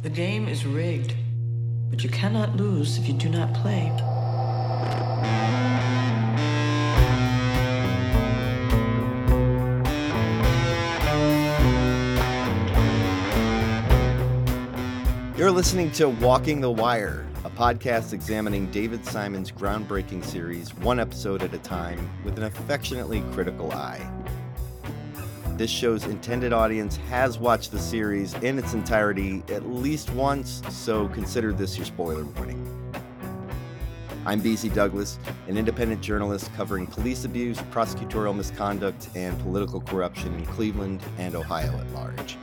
The game is rigged, but you cannot lose if you do not play. You're listening to Walking the Wire, a podcast examining David Simon's groundbreaking series, one episode at a time, with an affectionately critical eye. This show's intended audience has watched the series in its entirety at least once, so consider this your spoiler warning. I'm BZ Douglas, an independent journalist covering police abuse, prosecutorial misconduct, and political corruption in Cleveland and Ohio at large.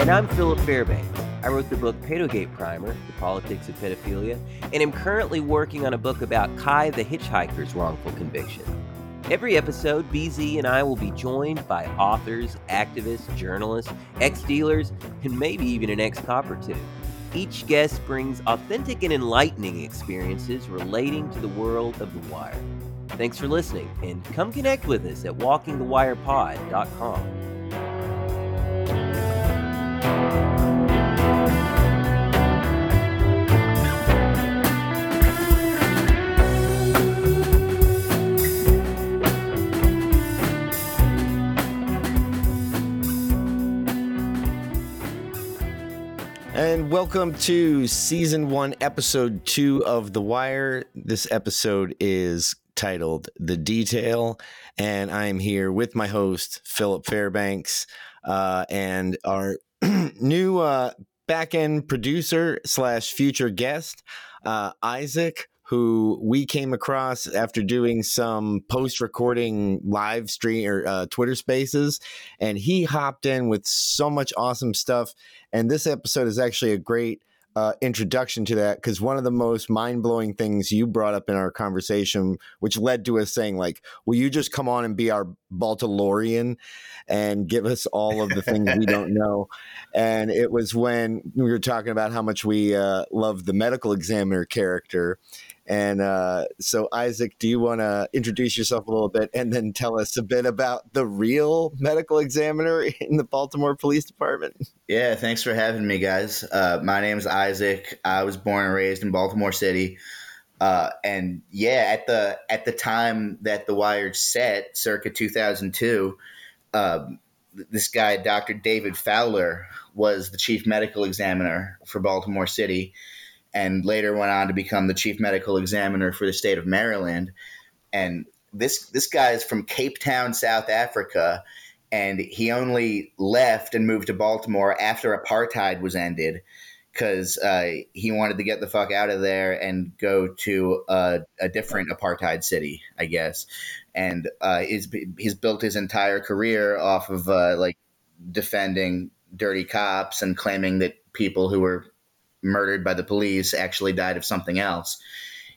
And I'm Philip Fairbanks. I wrote the book Pedogate Primer, The Politics of Pedophilia, and am currently working on a book about Kai the Hitchhiker's wrongful conviction. Every episode, BZ and I will be joined by authors, activists, journalists, ex dealers, and maybe even an ex cop or two. Each guest brings authentic and enlightening experiences relating to the world of The Wire. Thanks for listening, and come connect with us at walkingthewirepod.com. And welcome to season one, episode two of The Wire. This episode is titled The Detail, and I am here with my host, Philip Fairbanks, uh, and our new uh, back end producer slash future guest, uh, Isaac. Who we came across after doing some post recording live stream or uh, Twitter spaces, and he hopped in with so much awesome stuff and this episode is actually a great uh, introduction to that because one of the most mind blowing things you brought up in our conversation, which led to us saying, like, will you just come on and be our Baltolorian and give us all of the things we don't know? And it was when we were talking about how much we uh, love the medical examiner character. And uh, so, Isaac, do you want to introduce yourself a little bit and then tell us a bit about the real medical examiner in the Baltimore Police Department? Yeah, thanks for having me, guys. Uh, my name is Isaac. I was born and raised in Baltimore City. Uh, and yeah, at the at the time that the Wired set, circa 2002, um, this guy, Dr. David Fowler, was the chief medical examiner for Baltimore City and later went on to become the chief medical examiner for the state of Maryland. And this this guy is from Cape Town, South Africa, and he only left and moved to Baltimore after apartheid was ended because uh, he wanted to get the fuck out of there and go to a, a different apartheid city, I guess. And uh, he's, he's built his entire career off of uh, like defending dirty cops and claiming that people who were murdered by the police actually died of something else.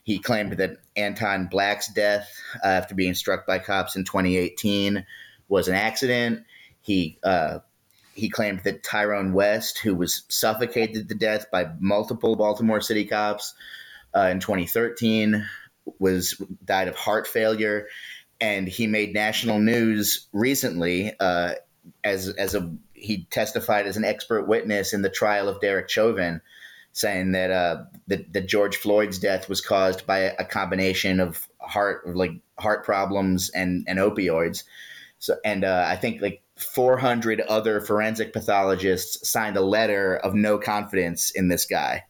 He claimed that Anton Black's death uh, after being struck by cops in 2018 was an accident. He uh, he claimed that Tyrone West, who was suffocated to death by multiple Baltimore City cops uh, in 2013, was died of heart failure, and he made national news recently uh, as as a he testified as an expert witness in the trial of Derek Chauvin saying that uh, that, that George Floyd's death was caused by a, combination of heart like heart problems and and opioids. So and uh, I think like 400 other forensic pathologists signed a letter of no confidence in this guy,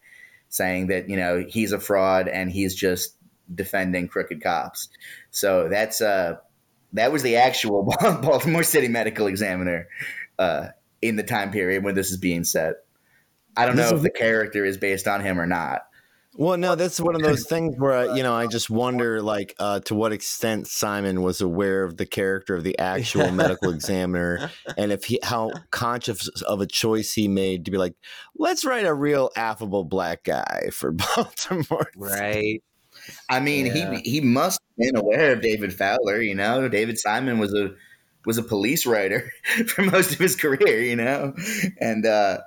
saying that you know he's a fraud and he's just defending crooked cops. So that's uh that was the actual Baltimore City medical examiner uh, in the time period when this is being set. I don't know if the character is based on him or not. Well, no, that's one of those things where you know I just wonder, like, uh, to what extent Simon was aware of the character of the actual medical examiner, and if he how conscious of a choice he made to be like, let's write a real affable black guy for Baltimore, right? I mean, yeah. he he must have been aware of David Fowler. You know, David Simon was a was a police writer for most of his career. You know, and uh,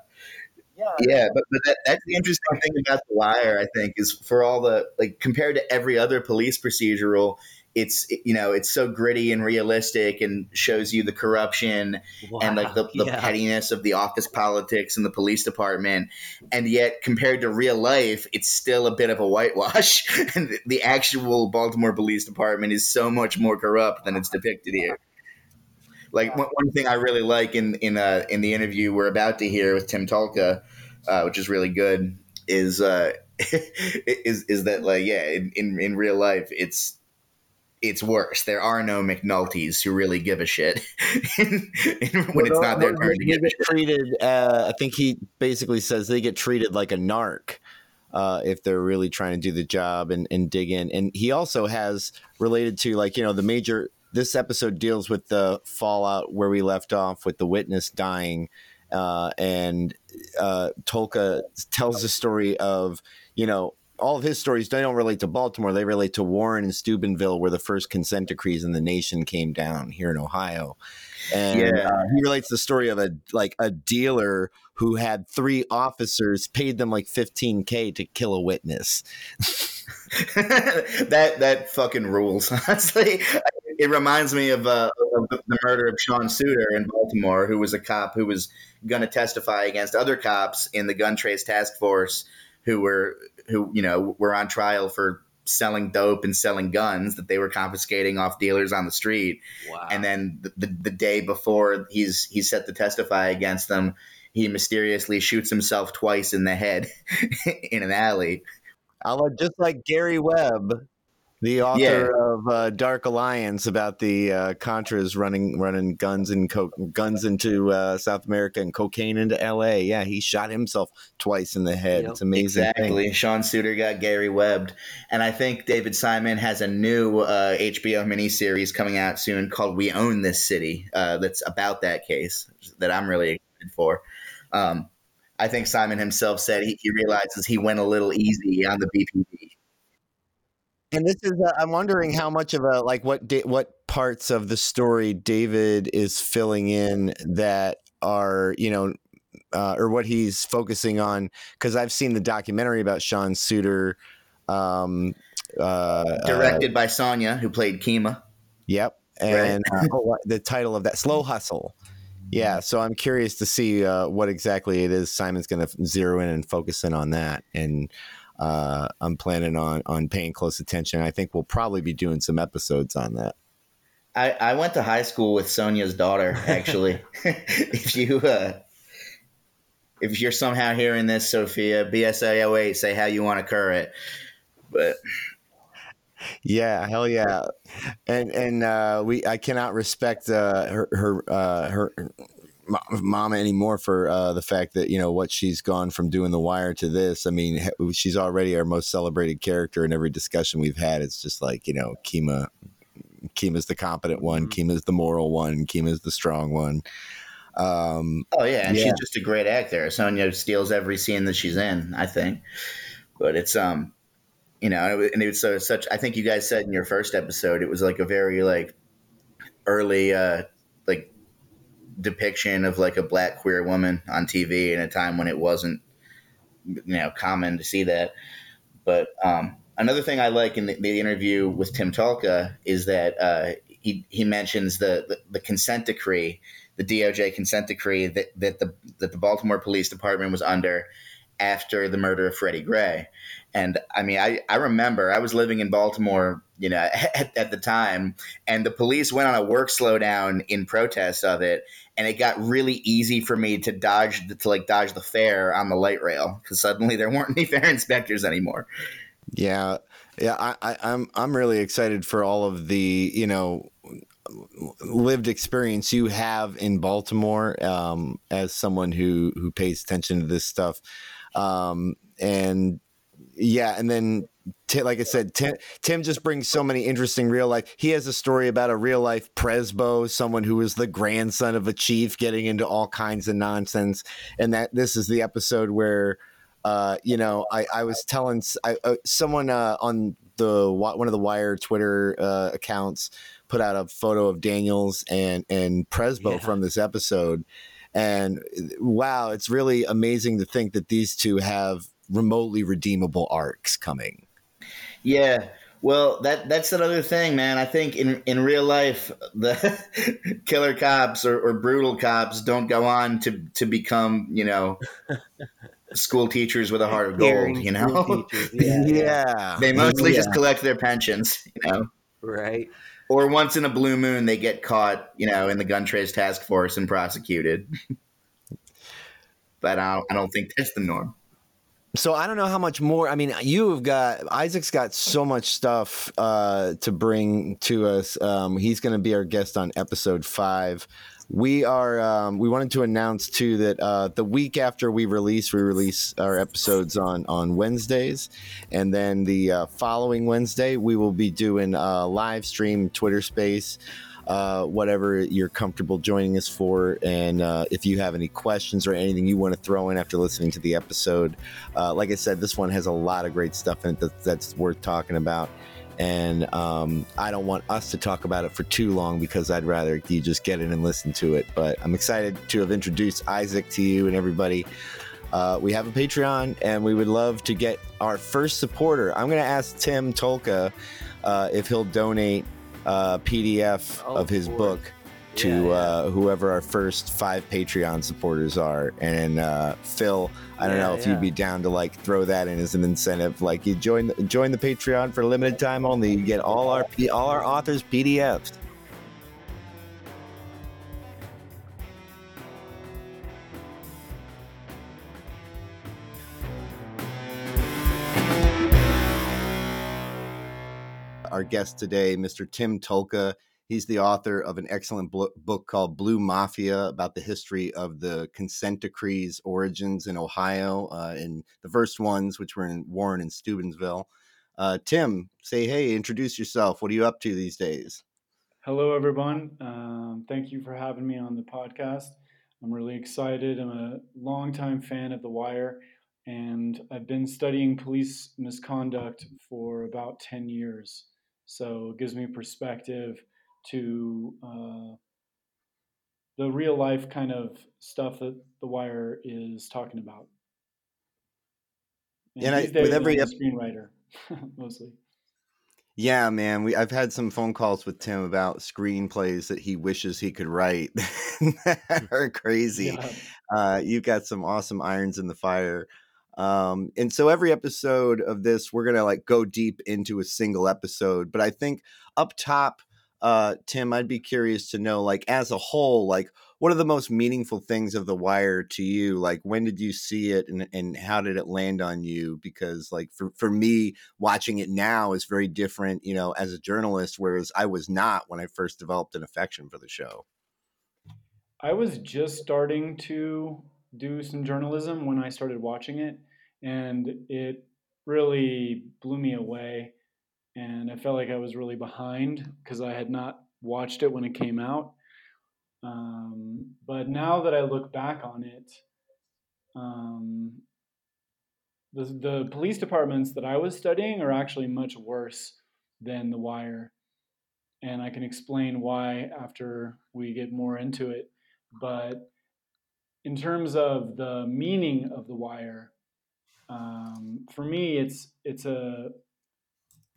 Yeah, but, but that, that's the interesting thing about The Wire, I think, is for all the like compared to every other police procedural, it's you know it's so gritty and realistic and shows you the corruption wow, and like the, the yeah. pettiness of the office politics and the police department. And yet compared to real life it's still a bit of a whitewash. And the actual baltimore police department is so much more corrupt than it's depicted here like one, one thing i really like in in uh in the interview we're about to hear with tim tolka uh, which is really good is uh is is that like yeah in, in in real life it's it's worse. There are no McNultys who really give a shit when it's not their turn to get treated. Uh, I think he basically says they get treated like a narc. Uh, if they're really trying to do the job and, and dig in. And he also has related to like, you know, the major, this episode deals with the fallout where we left off with the witness dying. Uh, and uh, Tolka tells the story of, you know, all of his stories they don't relate to Baltimore. They relate to Warren and Steubenville, where the first consent decrees in the nation came down here in Ohio. And yeah. uh, he relates the story of a like a dealer who had three officers paid them like 15k to kill a witness. that that fucking rules. Honestly, it reminds me of, uh, of, the murder of Sean Suiter in Baltimore, who was a cop who was going to testify against other cops in the gun trace task force who were who you know were on trial for selling dope and selling guns that they were confiscating off dealers on the street. Wow. And then the, the, the, day before he's he's set to testify against them, he mysteriously shoots himself twice in the head in an alley. I'll just like Gary Webb the author yeah. of uh, Dark Alliance about the uh, Contras running running guns and co- guns into uh, South America and cocaine into L.A. Yeah, he shot himself twice in the head. Yep. It's amazing. Exactly. Thing. Sean Suiter got Gary webbed, and I think David Simon has a new HBO uh, miniseries coming out soon called "We Own This City." Uh, that's about that case that I'm really excited for. Um, I think Simon himself said he, he realizes he went a little easy on the BPD and this is, uh, I'm wondering how much of a like what da- what parts of the story David is filling in that are you know, uh, or what he's focusing on because I've seen the documentary about Sean Suiter. um, uh, directed by Sonja, who played Kima. Yep, and right. oh, the title of that Slow Hustle. Yeah, so I'm curious to see uh, what exactly it is Simon's going to zero in and focus in on that and uh, I'm planning on on paying close attention. I think we'll probably be doing some episodes on that. I, I went to high school with Sonja's daughter. Actually, if you uh, if you're somehow hearing this, Sophia BSA 08, say how you want to cur it. But yeah, hell yeah, and and uh, we I cannot respect uh, her her uh, her mama anymore for uh, the fact that you know what she's gone from doing the wire to this. I mean, she's already our most celebrated character in every discussion we've had. It's just like you know, Kima, Kima's the competent one, mm-hmm. Kima's the moral one, Kima's the strong one. Um, oh yeah, and yeah. she's just a great actor. Sonja steals every scene that she's in. I think, but it's um, you know, and it was so such. I think you guys said in your first episode, it was like a very like early uh depiction of like a black queer woman on TV in a time when it wasn't you know common to see that. But um, another thing I like in the, the, interview with Tim Tolka is that uh, he he mentions the, the, the consent decree, the DOJ consent decree that that the that the Baltimore Police Department was under after the murder of Freddie Gray. And I mean, I, I remember I was living in Baltimore, you know, at, at, the time, and the police went on a work slowdown in protest of it, and it got really easy for me to dodge to like dodge the fare on the light rail because suddenly there weren't any fare inspectors anymore. Yeah, yeah, I, I, I'm I'm really excited for all of the you know lived experience you have in Baltimore um, as someone who who pays attention to this stuff, um, and yeah, and then like I said, Tim, Tim, just brings so many interesting real life. He has a story about a real life Prezbo, someone who was the grandson of a chief, getting into all kinds of nonsense. And that this is the episode where, uh, you know, I, I was telling I, uh, someone uh, on the one of the Wire Twitter uh, accounts put out a photo of Daniels and and Prezbo yeah. from this episode And wow, it's really amazing to think that these two have remotely redeemable arcs coming. Yeah. Well, that that's another thing, man. I think in in real life, the killer cops or, or brutal cops don't go on to to become, you know, school teachers with a heart of gold. You know, yeah, yeah. they mostly yeah. just collect their pensions. You know, right. Or once in a blue moon, they get caught, you know, in the gun trace task force and prosecuted. but I don't, I don't think that's the norm. So I don't know how much more. I mean, you've got Isaac's got so much stuff uh, to bring to us. Um, he's going to be our guest on episode five. We are. Um, we wanted to announce too that uh, the week after we release, we release our episodes on on Wednesdays, and then the uh, following Wednesday we will be doing a live stream Twitter Space uh, whatever you're comfortable joining us for. And uh, if you have any questions or anything you want to throw in after listening to the episode, uh, like I said, this one has a lot of great stuff in it that, that's worth talking about. And um, I don't want us to talk about it for too long because I'd rather you just get in and listen to it. But I'm excited to have introduced Isaac to you and everybody. Uh, we have a Patreon, and we would love to get our first supporter. I'm going to ask Tim Tolka uh, if he'll donate uh, PDF oh, of his book to yeah, yeah. Uh, whoever our first five Patreon supporters are. And uh, Phil, I don't yeah, know if you'd be down to like throw that in as an incentive. Like you join the, join the Patreon for limited time only. You get all our all our authors PDFs. Our guest today, Mr. Tim Tolka. He's the author of an excellent book called Blue Mafia about the history of the consent decree's origins in Ohio, uh, in the first ones, which were in Warren and Steubenville. Uh, Tim, say hey, introduce yourself. What are you up to these days? Hello, everyone. Um, thank you for having me on the podcast. I'm really excited. I'm a longtime fan of The Wire, and I've been studying police misconduct for about 10 years. So it gives me perspective to uh, the real life kind of stuff that The Wire is talking about. And, and I, with every ep- screenwriter, mostly. Yeah, man. We I've had some phone calls with Tim about screenplays that he wishes he could write that are crazy. Yeah. Uh, you've got some awesome irons in the fire. Um, and so every episode of this, we're gonna like go deep into a single episode. But I think up top, uh, Tim, I'd be curious to know, like as a whole, like what are the most meaningful things of The Wire to you? Like when did you see it, and and how did it land on you? Because like for for me, watching it now is very different, you know, as a journalist, whereas I was not when I first developed an affection for the show. I was just starting to do some journalism when I started watching it, and it really blew me away. And I felt like I was really behind because I had not watched it when it came out. Um, but now that I look back on it, um, the, the police departments that I was studying are actually much worse than The Wire. And I can explain why after we get more into it. But in terms of the meaning of the wire, um, for me, it's it's a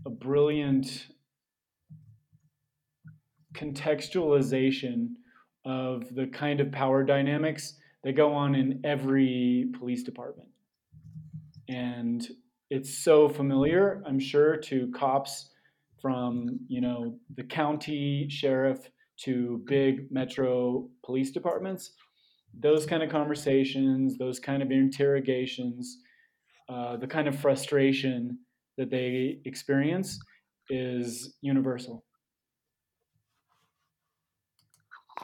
a brilliant contextualization of the kind of power dynamics that go on in every police department. And it's so familiar, I'm sure, to cops from, you know, the county sheriff to big metro police departments those kind of conversations, those kind of interrogations, uh, the kind of frustration that they experience is universal.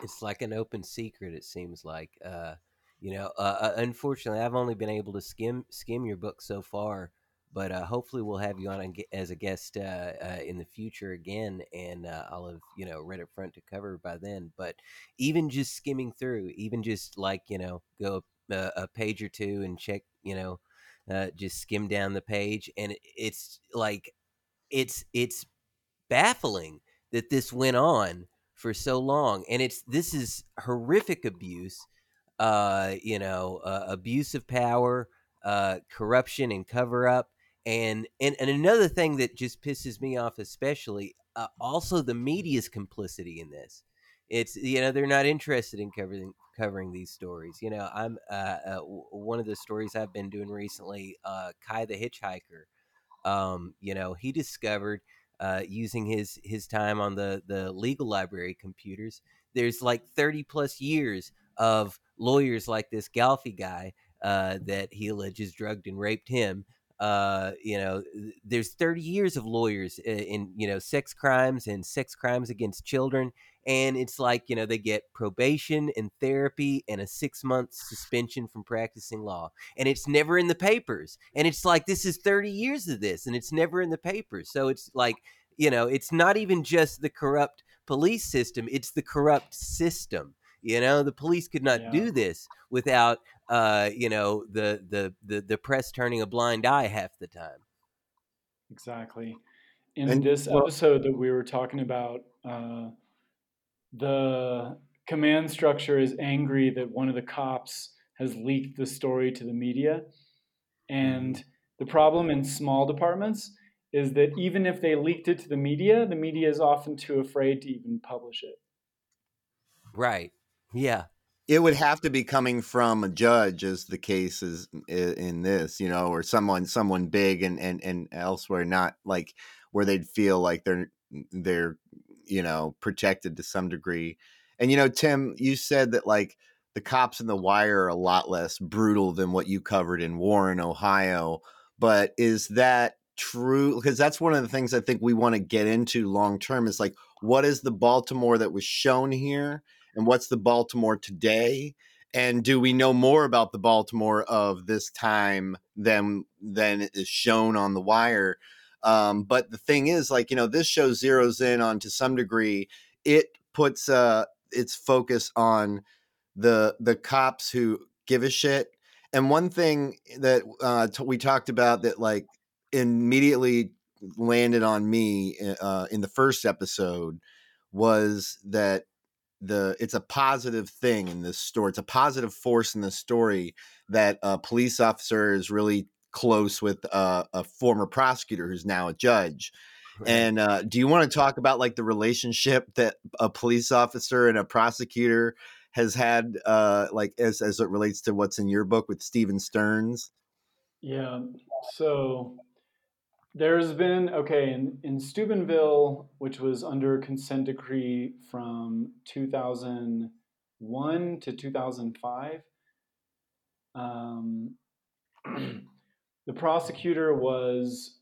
It's like an open secret. It seems like, uh, you know. Uh, uh unfortunately, I've only been able to skim skim your book so far, but uh, hopefully we'll have you on as a guest uh, uh, in the future again, and uh, I'll have you know read it front to cover by then. But even just skimming through, even just like you know go a, a page or two and check, you know, uh, just skim down the page, and it's like it's it's baffling that this went on for so long, and it's this is horrific abuse uh, you know, uh, abuse of power, uh, corruption and cover up. And, and and another thing that just pisses me off, especially, uh, also the media's complicity in this. It's you know they're not interested in covering covering these stories. You know, I'm uh, uh, one of the stories I've been doing recently. Uh, Kai the hitchhiker. Um, you know, he discovered uh, using his his time on the the legal library computers. There's like 30 plus years of lawyers like this Galfy guy uh, that he alleges drugged and raped him. Uh, you know, there's 30 years of lawyers in, in, you know sex crimes and sex crimes against children, and it's like you know they get probation and therapy and a six month suspension from practicing law, and it's never in the papers. And it's like this is 30 years of this, and it's never in the papers. So it's like you know, it's not even just the corrupt police system; it's the corrupt system you know, the police could not yeah. do this without, uh, you know, the, the the the press turning a blind eye half the time. Exactly. In and, this episode that we were talking about, uh, the command structure is angry that one of the cops has leaked the story to the media, and mm-hmm. the problem in small departments is that even if they leaked it to the media, the media is often too afraid to even publish it. Right. Yeah. It would have to be coming from a judge, as the case is in this, you know, or someone, someone big and and and elsewhere, not like where they'd feel like they're they're you know protected to some degree. And you know, Tim, you said that like the cops in the wire are a lot less brutal than what you covered in Warren, Ohio. But is that true? Because that's one of the things I think we want to get into long term is like, what is the Baltimore that was shown here? And what's the Baltimore today? And do we know more about the Baltimore of this time than than is shown on the wire? Um, but the thing is, like you know, this show zeroes in on to some degree. It puts uh, its focus on the the cops who give a shit. And one thing that uh, t- we talked about that like immediately landed on me uh, in the first episode was that the it's a positive thing in this story. It's a positive force in the story that a police officer is really close with a, a former prosecutor who's now a judge. Right. And uh, do you want to talk about like the relationship that a police officer and a prosecutor has had, uh, like as as it relates to what's in your book with Steven Stearns? Yeah. So there's been, okay, in, in Steubenville, which was under consent decree from 2001 to 2005, um, the prosecutor was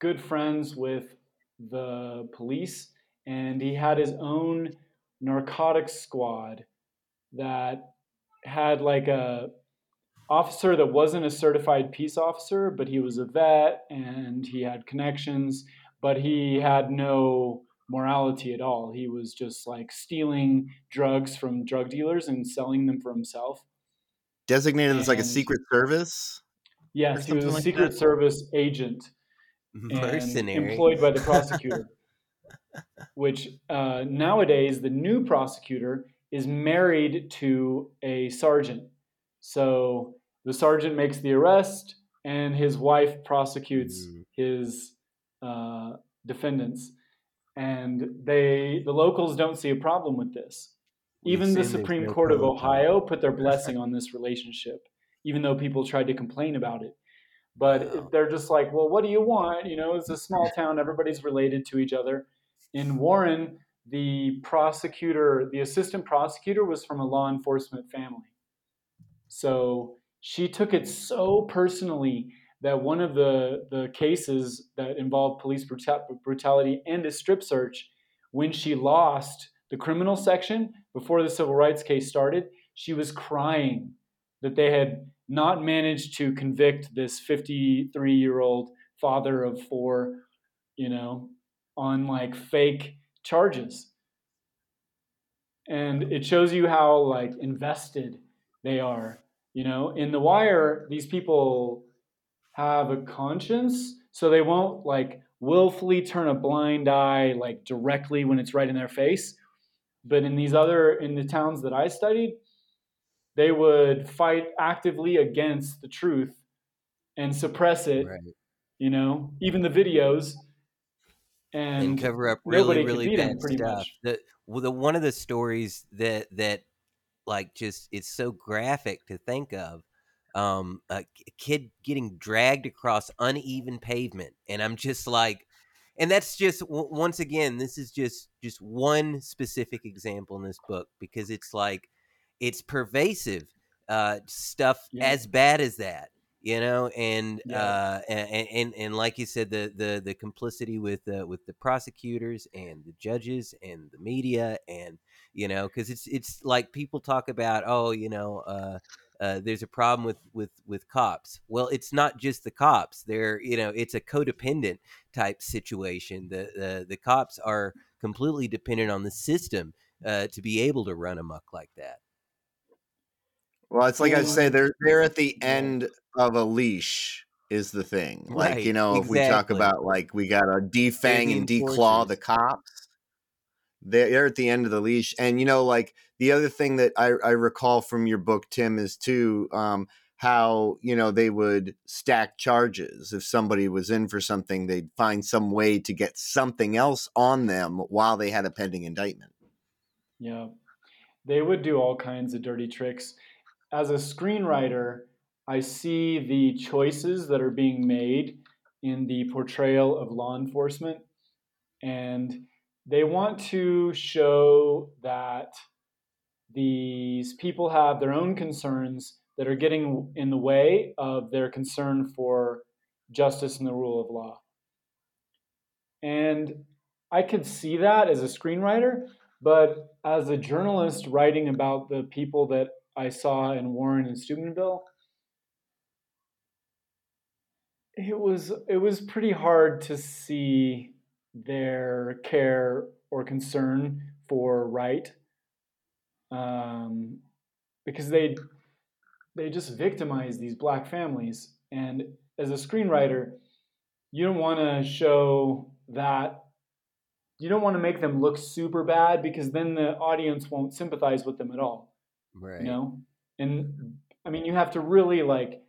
good friends with the police, and he had his own narcotics squad that had like a officer that wasn't a certified peace officer, but he was a vet and he had connections, but he had no morality at all. He was just like stealing drugs from drug dealers and selling them for himself. Designated and, as like a secret service? Yes, he was a like secret that? service agent. Mercenary. employed by the prosecutor. which uh, nowadays the new prosecutor is married to a sergeant. So the sergeant makes the arrest, and his wife prosecutes mm. his uh, defendants. And they, the locals, don't see a problem with this. Even the Supreme Court of Ohio put their blessing on this relationship, even though people tried to complain about it. But wow. they're just like, well, what do you want? You know, it's a small town, everybody's related to each other. In Warren, the prosecutor, the assistant prosecutor was from a law enforcement family. So she took it so personally that one of the, the cases that involved police brutality and a strip search, when she lost the criminal section before the civil rights case started, she was crying that they had not managed to convict this 53 year old father of four, you know, on like fake charges. And it shows you how like invested they are you know, in The Wire, these people have a conscience, so they won't like willfully turn a blind eye like directly when it's right in their face. But in these other in the towns that I studied, they would fight actively against the truth and suppress it. Right. You know, even the videos. And, and cover up really really bad stuff. The well, the one of the stories that that like just it's so graphic to think of. Um, a kid getting dragged across uneven pavement, and I'm just like, and that's just w- once again, this is just just one specific example in this book because it's like it's pervasive uh, stuff Yeah. as bad as that you know and Yeah. uh and, and and like you said the the the complicity with uh, with the prosecutors and the judges and the media and you know because it's it's like people talk about oh you know uh uh, there's a problem with with with cops. Well, it's not just the cops. They're you know it's a codependent type situation. The the the cops are completely dependent on the system uh, to be able to run amok like that. Well, it's like I say, they're they're at the end of a leash is the thing. Like Right, you know, if we talk about like we got to defang and declaw the cops, they're at the end of the leash. And you know, like the other thing that I, I recall from your book, Tim, is too um, how you know they would stack charges. If somebody was in for something, they'd find some way to get something else on them while they had a pending indictment. Yeah. They would do all kinds of dirty tricks. As a screenwriter, I see the choices that are being made in the portrayal of law enforcement. And they want to show that these people have their own concerns that are getting in the way of their concern for justice and the rule of law. And I could see that as a screenwriter, but as a journalist writing about the people that I saw in Warren and Steubenville, it was it was pretty hard to see their care or concern for right, um, because they they just victimize these black families. And as a screenwriter, you don't want to show that you don't want to make them look super bad because then the audience won't sympathize with them at all Right. you know and i mean you have to really like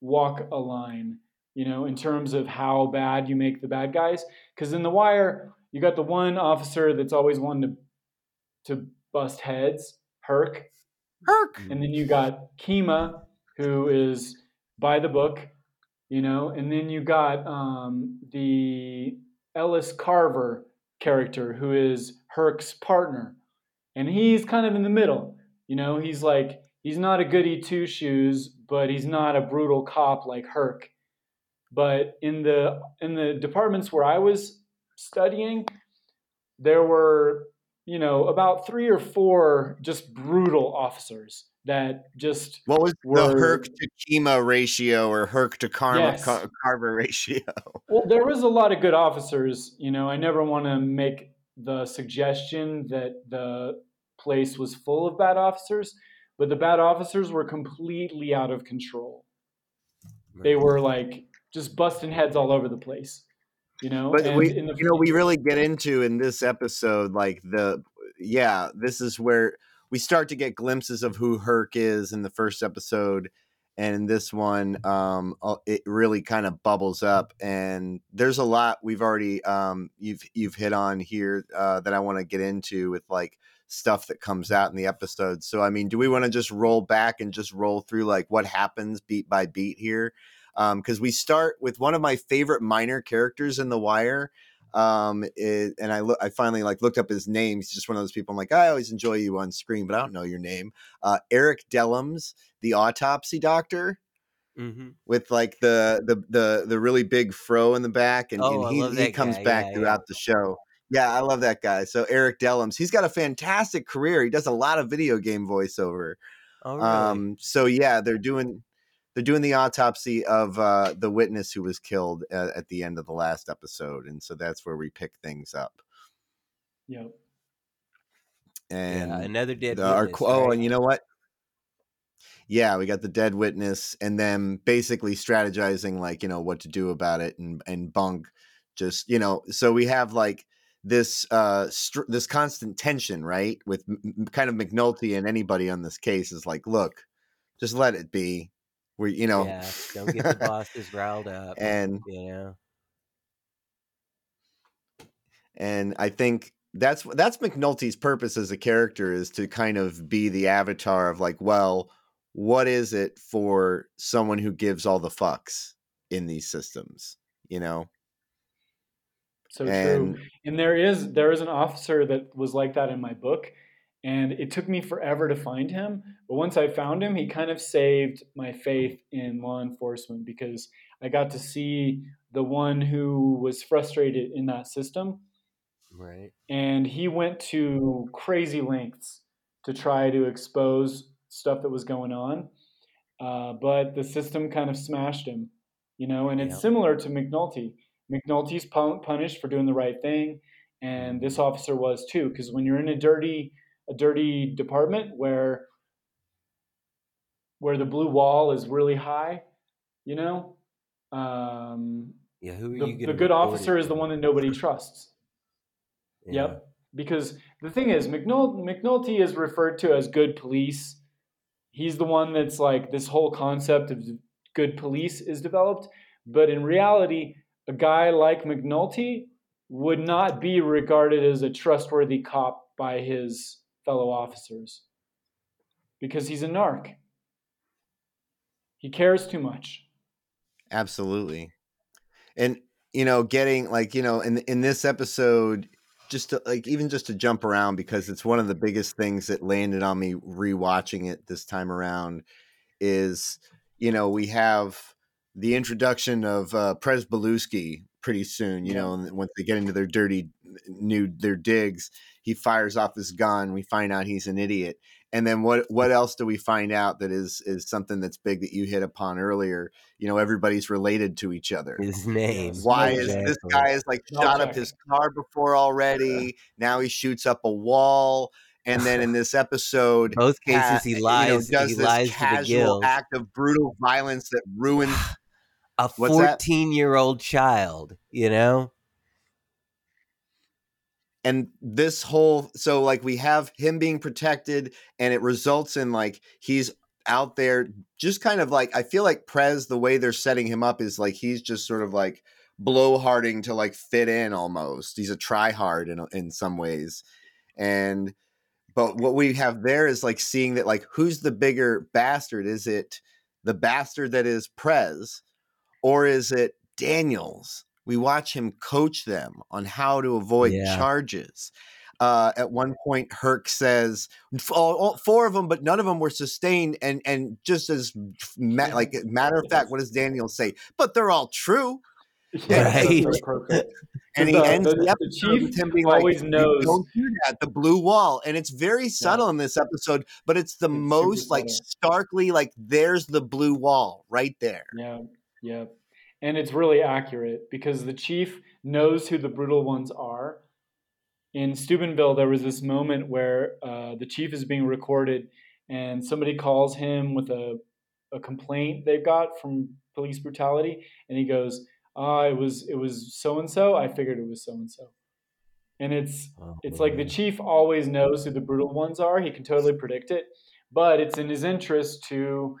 walk a line you know in terms of how bad you make the bad guys because in the wire you got the one officer that's always wanting to to bust heads herc Herc. and then you got Kima, who is by the book, you know, and then you got um, the Ellis Carver character, who is Herc's partner, and he's kind of in the middle. You know, he's like he's not a goody two shoes, but he's not a brutal cop like Herc. But in the in the departments where I was studying, there were you know about three or four just brutal officers that just What was the were- Herc to Kima ratio or Herc to Karma Yes. Car- Carver ratio? Well, there was a lot of good officers. You know, I never want to make the suggestion that the place was full of bad officers, but the bad officers were completely out of control. They were like just busting heads all over the place. You know, But and we, the you know, we really get into in this episode, like the, yeah, this is where we start to get glimpses of who Herc is in the first episode, and in this one, um, it really kind of bubbles up, and there's a lot we've already, um, you've you've hit on here uh, that I want to get into with like stuff that comes out in the episode. So, I mean, do we want to just roll back and just roll through like what happens beat by beat here? Because we start with one of my favorite minor characters in The Wire. Um, it, and I look, I finally like looked up his name. He's just one of those people. I'm like, I always enjoy you on screen, but I don't know your name. Uh, Erik Dellums, the autopsy doctor, Mm-hmm. with like the the the the really big fro in the back, and, Oh, and he he comes guy. back Yeah, yeah. throughout the show. Yeah, I love that guy. So Erik Dellums, he's got a fantastic career. He does a lot of video game voiceover. Oh, really? Um, so yeah, they're doing they're doing the autopsy of uh, the witness who was killed at, at the end of the last episode, and so that's where we pick things up. Yep. And yeah, another dead the, our, witness, qu- oh, right? and you know what? Yeah, we got the dead witness, and then basically strategizing like you know what to do about it, and and Bunk just you know so we have like this uh str- this constant tension right with m- m- kind of McNulty and anybody on this case is like look just let it be. We, you know, Yeah, don't get the bosses riled up. and You know, and I think that's that's McNulty's purpose as a character is to kind of be the avatar of like, well, what is it for someone who gives all the fucks in these systems, you know? So And- true. And there is there is an officer that was like that in my book, and it took me forever to find him. But once I found him, he kind of saved my faith in law enforcement because I got to see the one who was frustrated in that system, right? and he went to crazy lengths to try to expose stuff that was going on. Uh, but the system kind of smashed him, you know. And it's Yeah. similar to McNulty. McNulty's punished for doing the right thing, and this officer was too. Because when you're in a dirty, a dirty department where where the blue wall is really high, you know, um, Yeah, who are the, the good officer is the one that nobody trusts. Yep. Because the thing is, McNul- McNulty is referred to as good police. He's the one that's like this whole concept of good police is developed. But in reality, a guy like McNulty would not be regarded as a trustworthy cop by his fellow officers because he's a narc. He cares too much. Absolutely. And you know, getting like, you know, in in this episode just to, like even just to jump around because it's one of the biggest things that landed on me rewatching it this time around is you know, we have the introduction of uh Prez pretty soon, you Yeah. know, and once they get into their dirty new their digs, he fires off his gun, we find out he's an idiot. And then what what else do we find out that is is something that's big that you hit upon earlier? You know, everybody's related to each other. his name. Why Right. is this guy has like I'll shot up his car before already? Now he shoots up a wall, and then in this episode, Both cases ha- he you know, lies. does he this lies to the casual act of brutal violence that ruins. A What's that? fourteen-year-old child. You know. and this whole so like we have him being protected, and it results in like he's out there just kind of like I feel like Prez the way they're setting him up is like he's just sort of like blowharding to like fit in almost. He's a tryhard in in some ways, and but what we have there is like seeing that like who's the bigger bastard? Is it the bastard that is Prez, or is it Daniels? We watch him coach them on how to avoid Yeah. charges. Uh, at one point, Herc says all, all four of them, but none of them were sustained. And and just as ma- like matter of fact, what does Daniel say? But they're all true. Yeah, Right. perfect. And he The- ends the- the, the episode chief with him being always like, knows- "Don't do that." The blue wall, and it's very subtle in this episode, but it's the It's most like subtle. starkly like there's the blue wall right there. Yeah, yeah. And it's really accurate because the chief knows who the brutal ones are. In Steubenville, there was this moment where uh, the chief is being recorded and somebody calls him with a, a complaint they've got from police brutality. And he goes, ah, it was it was so and so. I figured it was so and so. And it's Oh, it's like the chief always knows who the brutal ones are. He can totally predict it, but it's in his interest to,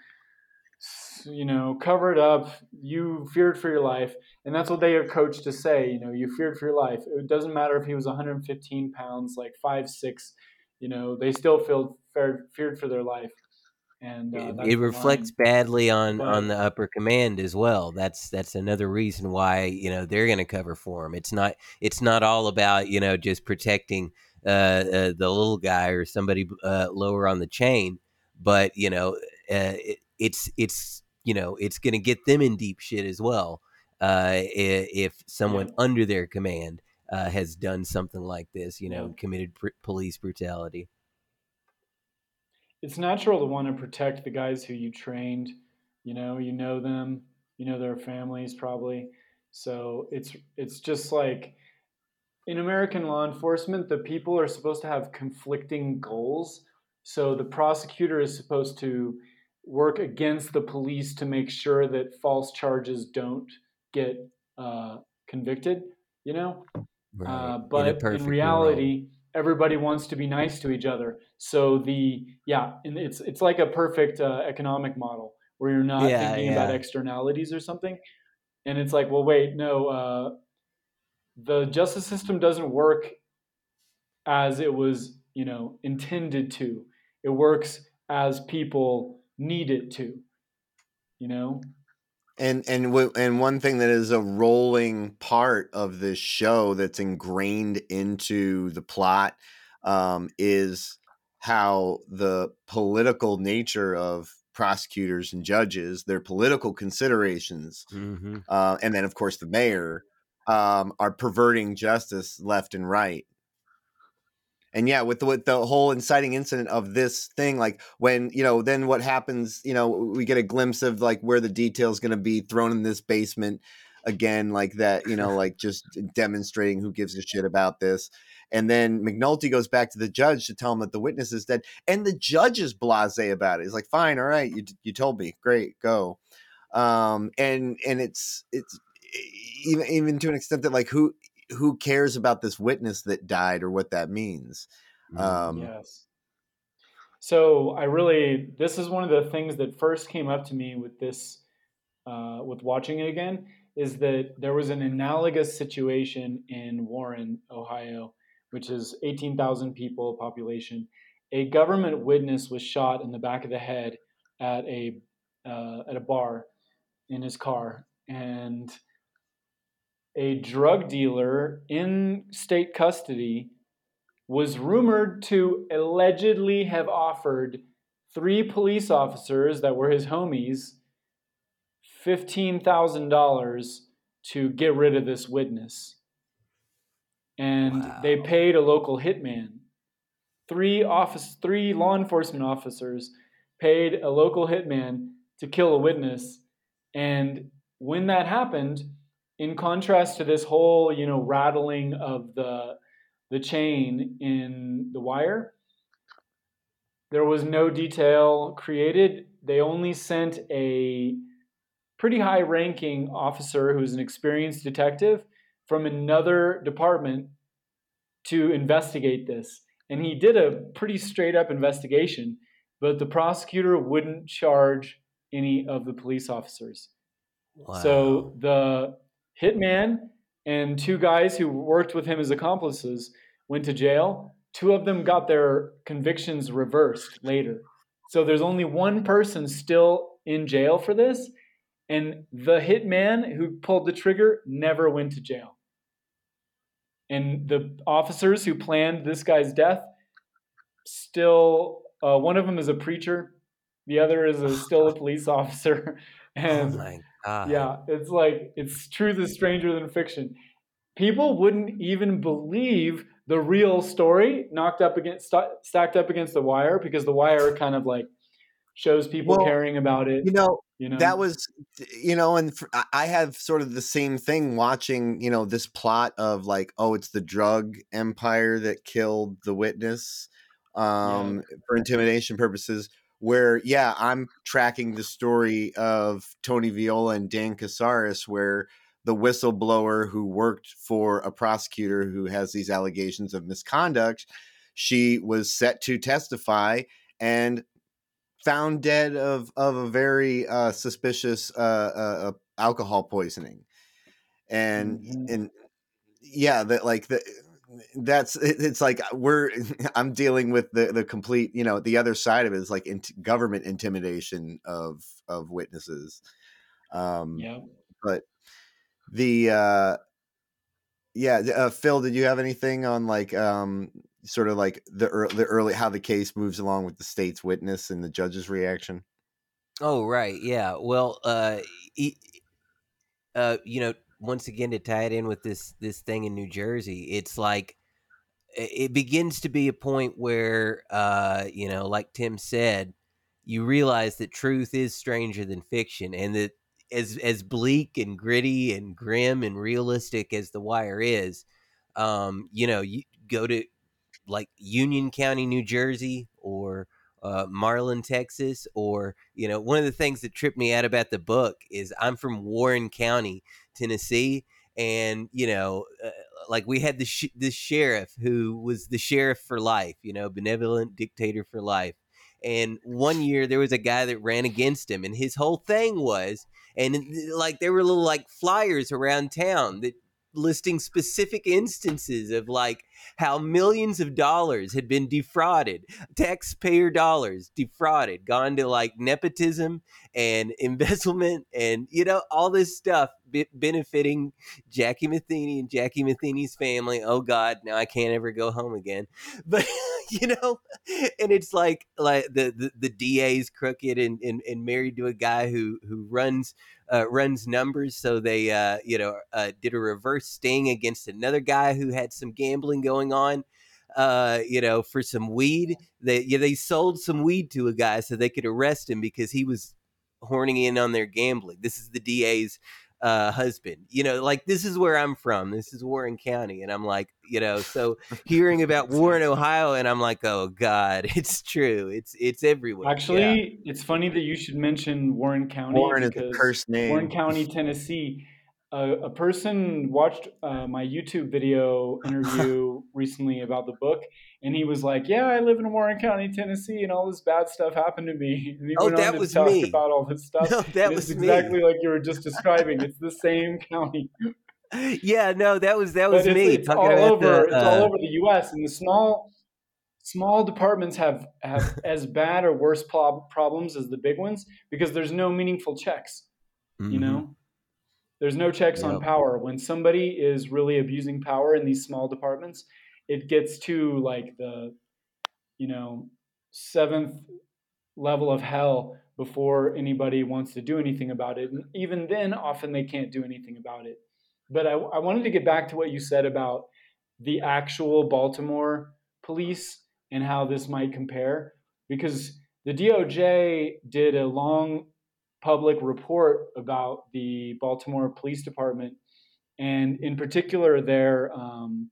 you know, cover it up. You feared for your life, and that's what they are coached to say. You know, you feared for your life. It doesn't matter if he was 115 pounds, like five six. You know, they still feel feared, feared for their life, and uh, it, that's it the reflects line. badly on But- on the upper command as well that's that's another reason why you know they're going to cover for him it's not it's not all about you know just protecting uh, uh the little guy or somebody uh, lower on the chain but you know uh, it, it's it's you know it's going to get them in deep shit as well uh if someone under their command uh, has done something like this you know committed pr- police brutality it's natural to want to protect the guys who you trained. You know, you know them, you know their families probably. So it's it's just like in American law enforcement, the people are supposed to have conflicting goals. So the prosecutor is supposed to work against the police to make sure that false charges don't get uh, convicted. You know, right uh, but in world. reality, everybody wants to be nice to each other. So the yeah, and it's it's like a perfect uh, economic model where you're not Yeah, thinking yeah. about externalities or something, and it's like, well, wait, no, uh, the justice system doesn't work as it was, you know, intended to. It works as people need it to. You know, And and w- and one thing that is a rolling part of this show that's ingrained into the plot um, is how the political nature of prosecutors and judges, their political considerations, Mm-hmm. uh, and then of course the mayor um, are perverting justice left and right. And yeah, with the, with the whole inciting incident of this thing, like when you know, then what happens? You know, we get a glimpse of like where the details going to be thrown in this basement again, like that. You know, like just demonstrating who gives a shit about this. And then McNulty goes back to the judge to tell him that the witness is dead, and the judge is blasé about it. He's like, "Fine, all right, you you told me, great, go." Um, and and it's it's even even to an extent that like who who cares about this witness that died or what that means um Yes. So I really, this is one of the things that first came up to me with this, uh, with watching it again, is that there was an analogous situation in Warren, Ohio, which is 18,000 people population. A government witness was shot in the back of the head at a uh, at a bar in his car, and a drug dealer in state custody was rumored to allegedly have offered three police officers that were his homies $15,000 to get rid of this witness. And they paid a local hitman. Three office three law enforcement officers paid a local hitman to kill a witness. And when that happened, in contrast to this whole, you know, rattling of the the chain in The Wire. There was no detail created. They only sent a pretty high ranking officer who's an experienced detective from another department to investigate this. And he did a pretty straight up investigation, but the prosecutor wouldn't charge any of the police officers. So the hitman and two guys who worked with him as accomplices went to jail. Two of them got their convictions reversed later. So there's only one person still in jail for this, and the hitman who pulled the trigger never went to jail. And the officers who planned this guy's death still, uh, one of them is a preacher, the other is a, still a police officer. Oh And my god. yeah, it's like it's truth is stranger than fiction. People wouldn't even believe the real story knocked up against st- stacked up against the wire because the wire kind of like shows people Well, caring about it. you know You know, that was you know and for, I- i have sort of the same thing watching you know this plot of like oh it's the drug empire that killed the witness um for intimidation purposes where yeah i'm tracking the story of tony viola and dan casares where the whistleblower who worked for a prosecutor who has these allegations of misconduct she was set to testify and found dead of of a very uh, suspicious uh, uh, uh, alcohol poisoning, and Mhm. and yeah, that like the that's it's like we're I'm dealing with the the complete you know the other side of it is like int- government intimidation of of witnesses. Um, yeah. but the uh yeah uh, phil did you have anything on like um sort of like the ear- the early how the case moves along with the state's witness and the judge's reaction Oh right, yeah. Well, uh, e- uh, you know, once again to tie it in with this this thing in New Jersey, it's like it begins to be a point where, uh, you know, like Tim said, you realize that truth is stranger than fiction, and that as as bleak and gritty and grim and realistic as The Wire is, um, you know, you go to like Union County, New Jersey, or uh, Marlin, Texas, or you know, one of the things that tripped me out about the book is I'm from Warren County, Tennessee, and you know, uh, like we had the sh- this sheriff who was the sheriff for life, you know, benevolent dictator for life. And one year there was a guy that ran against him, and his whole thing was, and like there were little like flyers around town that listing specific instances of like how millions of dollars had been defrauded, taxpayer dollars defrauded, gone to like nepotism and embezzlement and, you know, all this stuff benefiting Jackie Matheny and Jackie Matheny's family. Oh God, now I can't ever go home again. But you know, and it's like like the the, the DA's crooked and, and, and married to a guy who who runs uh, runs numbers. So they, uh, you know, uh, did a reverse sting against another guy who had some gambling going on. Uh, you know, for some weed. They yeah, they sold some weed to a guy so they could arrest him because he was horning in on their gambling. This is the DA's uh, husband. You know, like this is where I'm from. This is Warren County, and I'm like, you know, so hearing about Warren, Ohio, and I'm like, oh God, it's true. It's it's everywhere. Actually, yeah. it's funny that you should mention Warren County. Warren is a cursed name. Warren County, Tennessee a, a person watched uh, my YouTube video interview recently about the book, and he was like, "Yeah, I live in Warren County, Tennessee, and all this bad stuff happened to me." And he oh, that was talk me. About all this stuff. No, that was exactly like you were just describing. It's the same county. Yeah, no, that was that was me. It's, it's all over. The, uh, it's all over the U.S. and the small small departments have have as bad or worse problems as the big ones because there's no meaningful checks. Mm-hmm. You know there's no checks yep. on power. When somebody is really abusing power in these small departments, it gets to like the, you know, seventh level of hell before anybody wants to do anything about it. And even then, often they can't do anything about it. But I, I wanted to get back to what you said about the actual Baltimore police and how this might compare, because the DOJ did a long public report about the Baltimore Police Department, and in particular their um,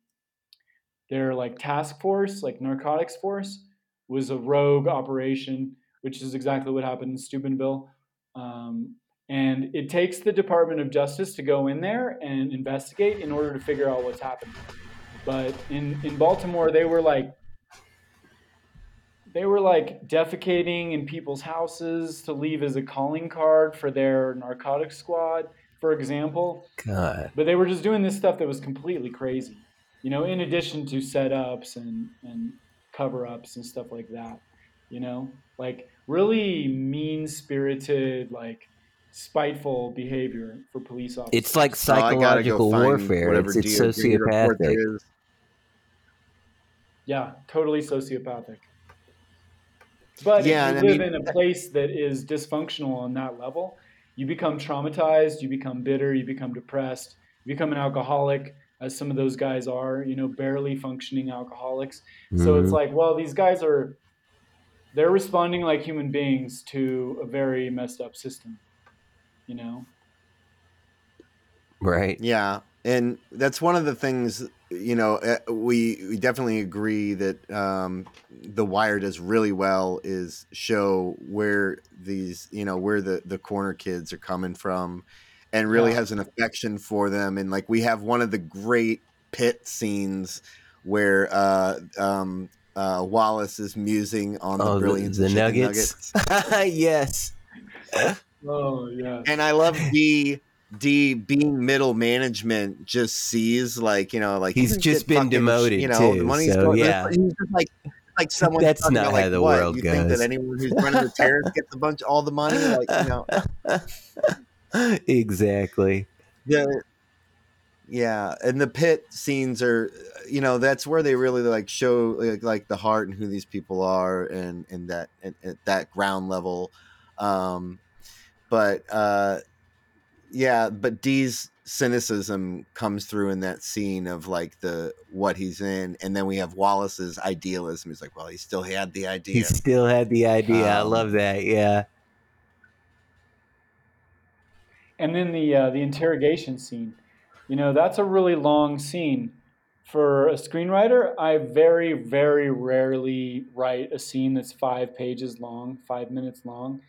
their like task force, like narcotics force, was a rogue operation, which is exactly what happened in Steubenville. Um, and it takes the Department of Justice to go in there and investigate in order to figure out what's happening. But in, in Baltimore, they were like they were like defecating in people's houses to leave as a calling card for their narcotics squad, for example. God. But they were just doing this stuff that was completely crazy. You know, in addition to setups and, and cover ups and stuff like that. You know? Like really mean spirited, like spiteful behavior for police officers. It's like psychological oh, warfare. It's, it's sociopathic. Yeah, totally sociopathic. But yeah, if you live mean, in a place that is dysfunctional on that level, you become traumatized, you become bitter, you become depressed, you become an alcoholic, as some of those guys are, you know, barely functioning alcoholics. Mm-hmm. So it's mm-hmm. like, well, these guys are they're responding like human beings to a very messed up system, you know. Right. Yeah, and that's one of the things you know, eh, we we definitely agree that um, the Wire does really well is show where these you know where the the corner kids are coming from, and really yeah. has an affection for them. And like we have one of the great pit scenes where uh, um, uh, Wallace is musing on the oh, brilliance the, the nuggets. nuggets. yes. oh yeah. And I love the D being middle management just sees like you know like he's just been fucking, demoted you know too, the money's so, going, yeah. he's just like like someone that's not about, how like, the what? world you goes. think that anyone who's running the terrace gets a bunch all the money? Like you know. Exactly. Yeah yeah and the pit scenes are you know that's where they really like show like, like the heart and who these people are and and that and, at that ground level. Um but uh yeah, but D's cynicism comes through in that scene of like the what he's in, and then we have Wallace's idealism. He's like, well, he still had the idea. He still had the idea. Um, I love that. Yeah. And then the uh, the interrogation scene, you know, that's a really long scene. For a screenwriter, I very, very rarely write a scene that's five pages long, five minutes long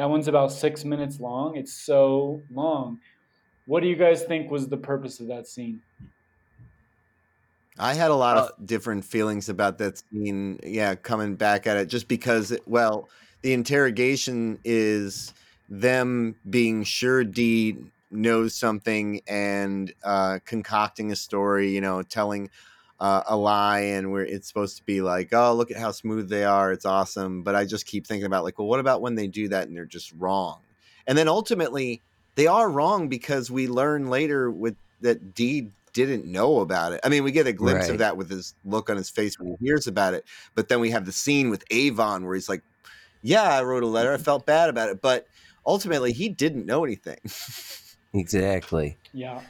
that one's about six minutes long. It's so long. What do you guys think was the purpose of that scene? I had a lot Uh, of different feelings about that scene. Yeah, coming back at it, just because, it, well, the interrogation is them being sure D knows something and uh, concocting a story. You know, telling uh, a lie, and where it's supposed to be like, oh, look at how smooth they are. It's awesome. But I just keep thinking about like, well, what about when they do that and they're just wrong? And then ultimately, they are wrong because we learn later with that Dee didn't know about it. I mean, we get a glimpse Right. of that with his look on his face when he hears about it, but then we have the scene with Avon where he's like, "Yeah, I wrote a letter. I felt bad about it, but ultimately he didn't know anything." Exactly. Yeah.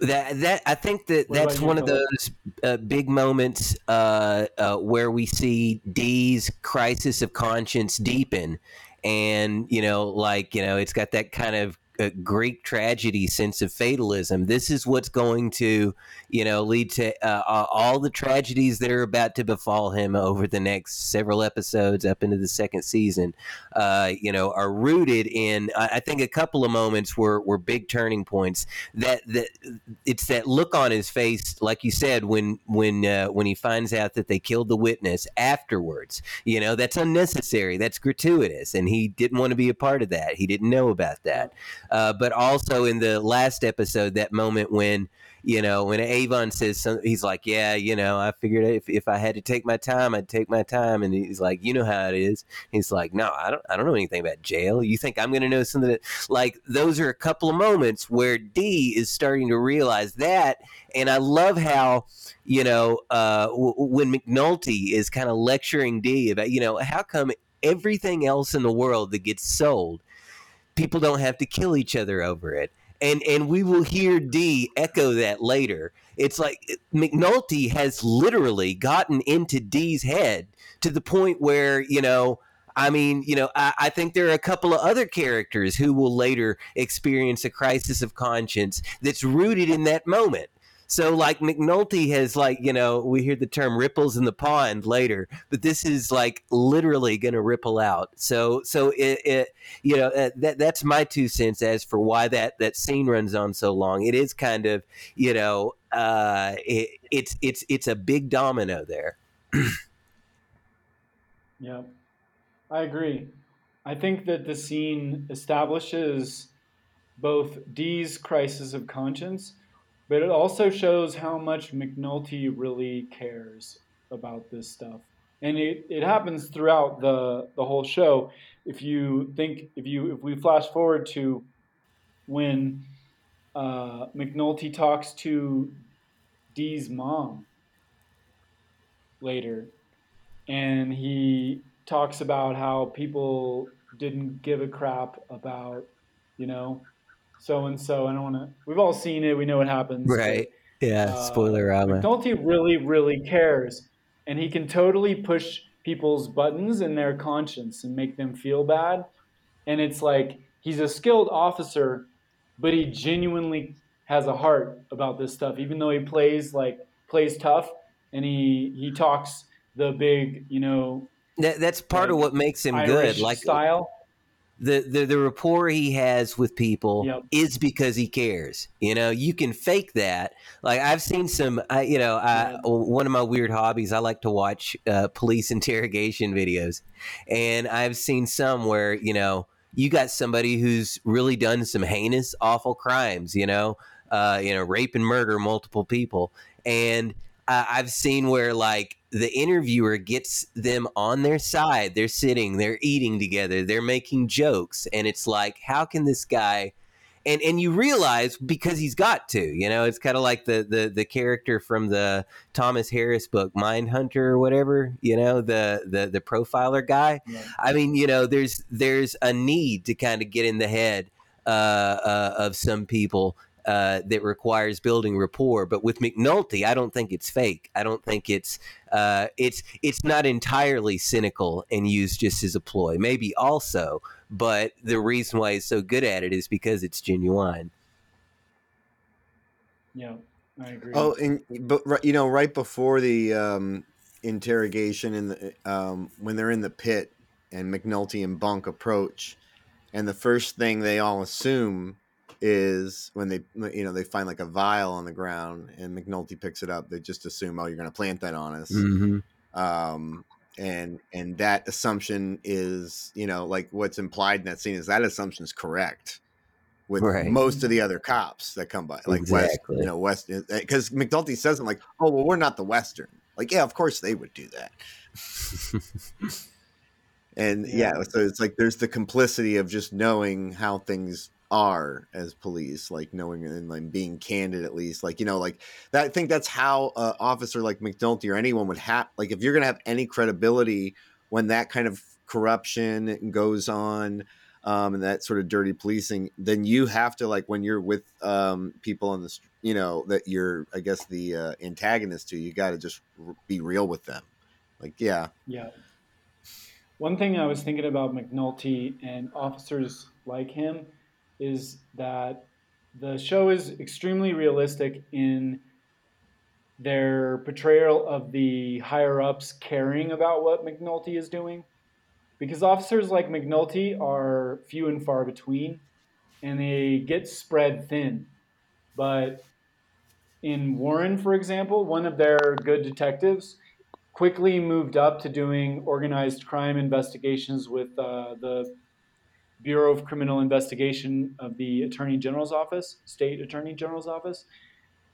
That that I think that What that's you, one of those uh, big moments uh, uh, where we see Dee's crisis of conscience deepen, and you know, like you know, it's got that kind of uh, Greek tragedy sense of fatalism. This is what's going to, you know, lead to uh, all the tragedies that are about to befall him over the next several episodes up into the second season. Uh, you know, are rooted in. I I think a couple of moments were were big turning points. That that it's that look on his face, like you said, when when uh, when he finds out that they killed the witness afterwards. You know, that's unnecessary. That's gratuitous, and he didn't want to be a part of that. He didn't know about that. Uh, but also in the last episode, that moment when you know when Avon says something, he's like, "Yeah, you know, I figured if if I had to take my time, I'd take my time." And he's like, "You know how it is." He's like, "No, I don't. I don't know anything about jail. You think I'm going to know something?" That, like those are a couple of moments where D is starting to realize that, and I love how you know uh, w- when McNulty is kind of lecturing D about you know how come everything else in the world that gets sold, people don't have to kill each other over it. And, and we will hear D echo that later. It's like McNulty has literally gotten into D's head to the point where, you know, I mean, you know, I, I think there are a couple of other characters who will later experience a crisis of conscience that's rooted in that moment. So, like McNulty has, like, you know, we hear the term ripples in the pond later, but this is like literally going to ripple out. So, so it, it you know, uh, that that's my two cents as for why that that scene runs on so long. It is kind of, you know, uh, it, it's it's it's a big domino there. Yeah, I agree. I think that the scene establishes both Dee's crisis of conscience, but it also shows how much McNulty really cares about this stuff. And it, it happens throughout the, the whole show. If you think, if you if we flash forward to when uh, McNulty talks to Dee's mom later, and he talks about how people didn't give a crap about, you know, so and so. I don't want to. We've all seen it. We know what happens. Right. Yeah. uh, Spoiler Rama. McNulty really, really cares, and he can totally push people's buttons in their conscience and make them feel bad. And it's like he's a skilled officer, but he genuinely has a heart about this stuff, even though he plays like plays tough and he he talks the big, you know, That, that's part of what makes him Irish good. Like style. The, the the rapport he has with people Yep. is because he cares. You know, you can fake that. Like I've seen some. I, you know, I, one of my weird hobbies. I like to watch uh, police interrogation videos, and I've seen some where you know you got somebody who's really done some heinous, awful crimes. You know, uh, you know, rape and murder multiple people, and uh, I've seen where like the interviewer gets them on their side. They're sitting, they're eating together, they're making jokes, and it's like, how can this guy? And and you realize because he's got to, you know, it's kind of like the the the character from the Thomas Harris book, Mind Hunter or whatever, you know, the the the profiler guy. Yeah. I mean, you know, there's there's a need to kind of get in the head uh, uh, of some people uh, that requires building rapport. But with McNulty, I don't think it's fake. I don't think it's uh, it's it's not entirely cynical and used just as a ploy. Maybe also, but the reason why he's so good at it is because it's genuine. Yeah, I agree. Oh, and but ri- you know, right before the um, interrogation in the um, when they're in the pit and McNulty and Bunk approach, and the first thing they all assume is when they you know they find like a vial on the ground and McNulty picks it up. They just assume, oh, you're going to plant that on us. Mm-hmm. Um, and and that assumption is you know like what's implied in that scene is that assumption is correct with Right. most of the other cops that come by, like West, you know, West, because McNulty says them like, oh well, we're not the Western. Like, yeah, of course they would do that. and yeah. Yeah. so it's like there's the complicity of just knowing how things are as police, like knowing and like being candid at least, like you know, like that. I think that's how an officer like McNulty or anyone would have, like, if you're gonna have any credibility when that kind of corruption goes on. Um, and that sort of dirty policing, then you have to like when you're with um, people on the, you know, that you're, I guess, the uh, antagonist to, you got to just r- be real with them. Like, yeah, Yeah. One thing I was thinking about McNulty and officers like him is that the show is extremely realistic in their portrayal of the higher ups caring about what McNulty is doing. Because officers like McNulty are few and far between and they get spread thin. But in Warren, for example, one of their good detectives quickly moved up to doing organized crime investigations with uh, the Bureau of Criminal Investigation of the Attorney General's office, State Attorney General's office.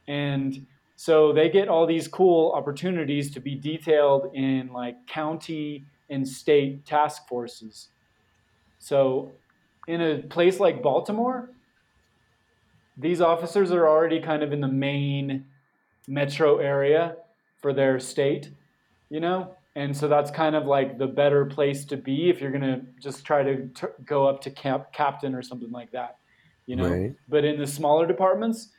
And so they get all these cool opportunities to be detailed in like county and state task forces. So in a place like Baltimore, these officers are already kind of in the main metro area for their state, you know? And so that's kind of like the better place to be if you're going to just try to t- go up to cap- captain or something like that, you know? Right. But in the smaller departments,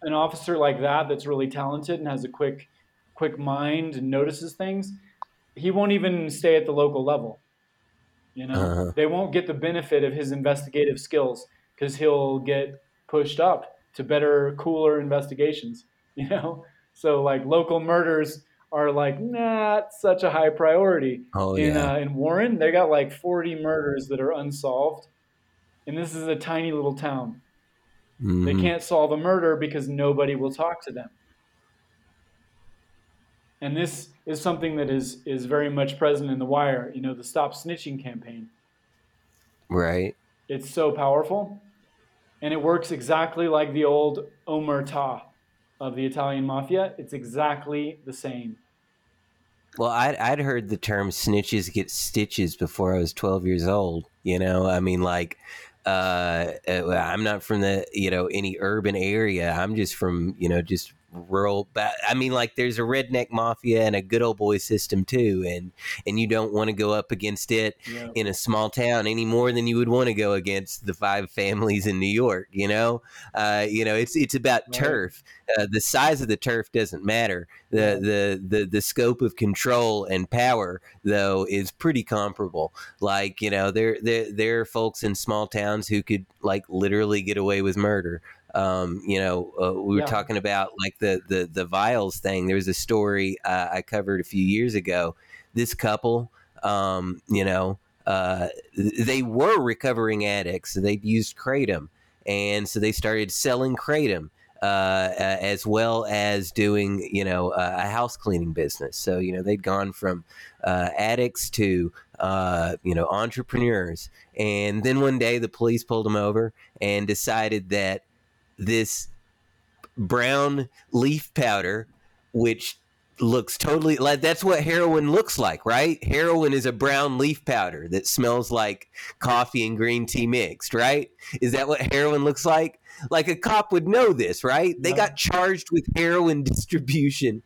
an officer like that that's really talented and has a quick quick mind and notices things, he won't even stay at the local level. You know, Uh-huh. they won't get the benefit of his investigative skills because he'll get pushed up to better, cooler investigations. You know, so like local murders are like not such a high priority. Oh in yeah. uh, in Warren, they got like 40 murders that are unsolved, and this is a tiny little town. They Mhm. can't solve a murder because nobody will talk to them. And this is something that is is very much present in The Wire. You know, the Stop Snitching campaign. Right. It's so powerful, and it works exactly like the old omerta of the Italian mafia. It's exactly the same. Well, I'd, I'd heard the term snitches get stitches before I was 12 years old. You know, I mean, like, uh, uh, I'm not from the, you know, any urban area. I'm just from, you know, just rural. But I mean, like, there's a redneck mafia and a good old boy system too. And, and you don't want to go up against it Yeah. in a small town any more than you would want to go against the five families in New York. You know, uh, you know, it's it's about Right. turf. Uh, the size of the turf doesn't matter. The, the the the scope of control and power, though, is pretty comparable. Like you know, there there there are folks in small towns who could like literally get away with murder. Um, you know, uh, we were Yeah. talking about like the the the vials thing. There was a story uh, I covered a few years ago. This couple, um, you know, uh, they were recovering addicts. They'd used kratom, and so they started selling kratom. Uh, uh, as well as doing, you know, uh, a house cleaning business. So, you know, they'd gone from uh, addicts to, uh, you know, entrepreneurs. And then one day the police pulled them over and decided that this brown leaf powder, which looks totally like that's what heroin looks like, right? Heroin is a brown leaf powder that smells like coffee and green tea mixed, right? Is that what heroin looks like? Like a cop would know this, right? They got charged with heroin distribution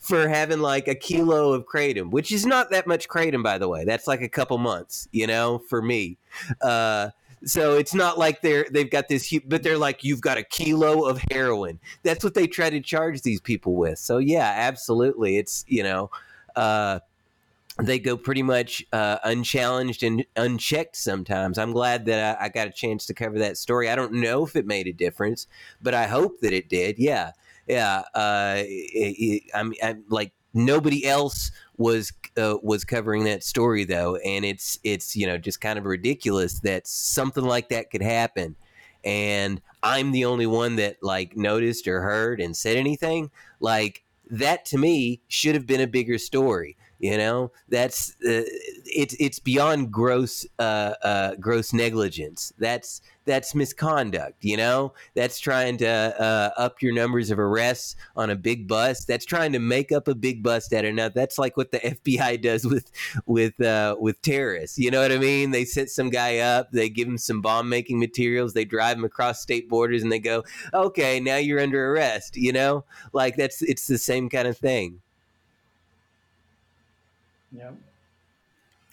for having like a kilo of kratom, which is not that much kratom, by the way. That's like a couple months, you know, for me. Uh, so it's not like they're they've got this, but they're like you've got a kilo of heroin. That's what they try to charge these people with. So yeah, absolutely, it's you know. Uh, they go pretty much uh, unchallenged and unchecked sometimes. I'm glad that I, I got a chance to cover that story. I don't know if it made a difference, but I hope that it did. Yeah, yeah. Uh, it, it, I'm, I'm like nobody else was uh, was covering that story though, and it's it's you know just kind of ridiculous that something like that could happen, and I'm the only one that like noticed or heard and said anything, like that to me should have been a bigger story. You know, that's uh, it's it's beyond gross uh, uh, gross negligence. That's that's misconduct. You know, that's trying to uh, up your numbers of arrests on a big bust. That's trying to make up a big bust of nothing. That's like what the FBI does with with uh, with terrorists. You know what I mean? They set some guy up. They give him some bomb making materials. They drive him across state borders, and they go, "Okay, now you're under arrest." You know, like that's it's the same kind of thing. Yep.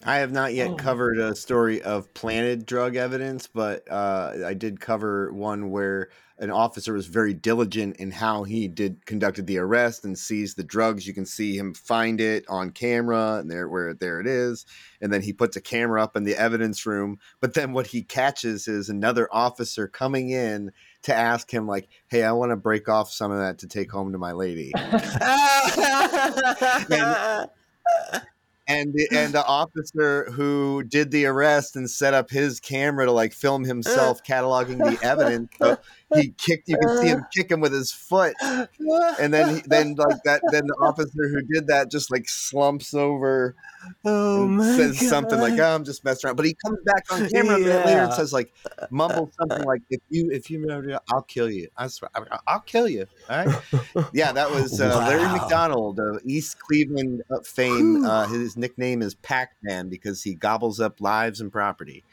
I have not yet Oh. covered a story of planted drug evidence, but uh, I did cover one where an officer was very diligent in how he did conducted the arrest and seized the drugs. You can see him find it on camera, and there where there it is, and then he puts a camera up in the evidence room. But then what he catches is another officer coming in to ask him, like, "Hey, I want to break off some of that to take home to my lady." and the, and the officer who did the arrest and set up his camera to like film uh. himself cataloging the evidence so he kicked you can see him kick him with his foot. And then he, then like that then the officer who did that just like slumps over oh says something like oh i'm just messing around. But he comes back on camera a minute later and says like mumbles something like if you if you know i'll kill you. I swear I- i'll kill you. All right? Yeah, that was uh, Larry McDonald of East Cleveland fame. Uh, his nickname is Pac Man because he gobbles up lives and property.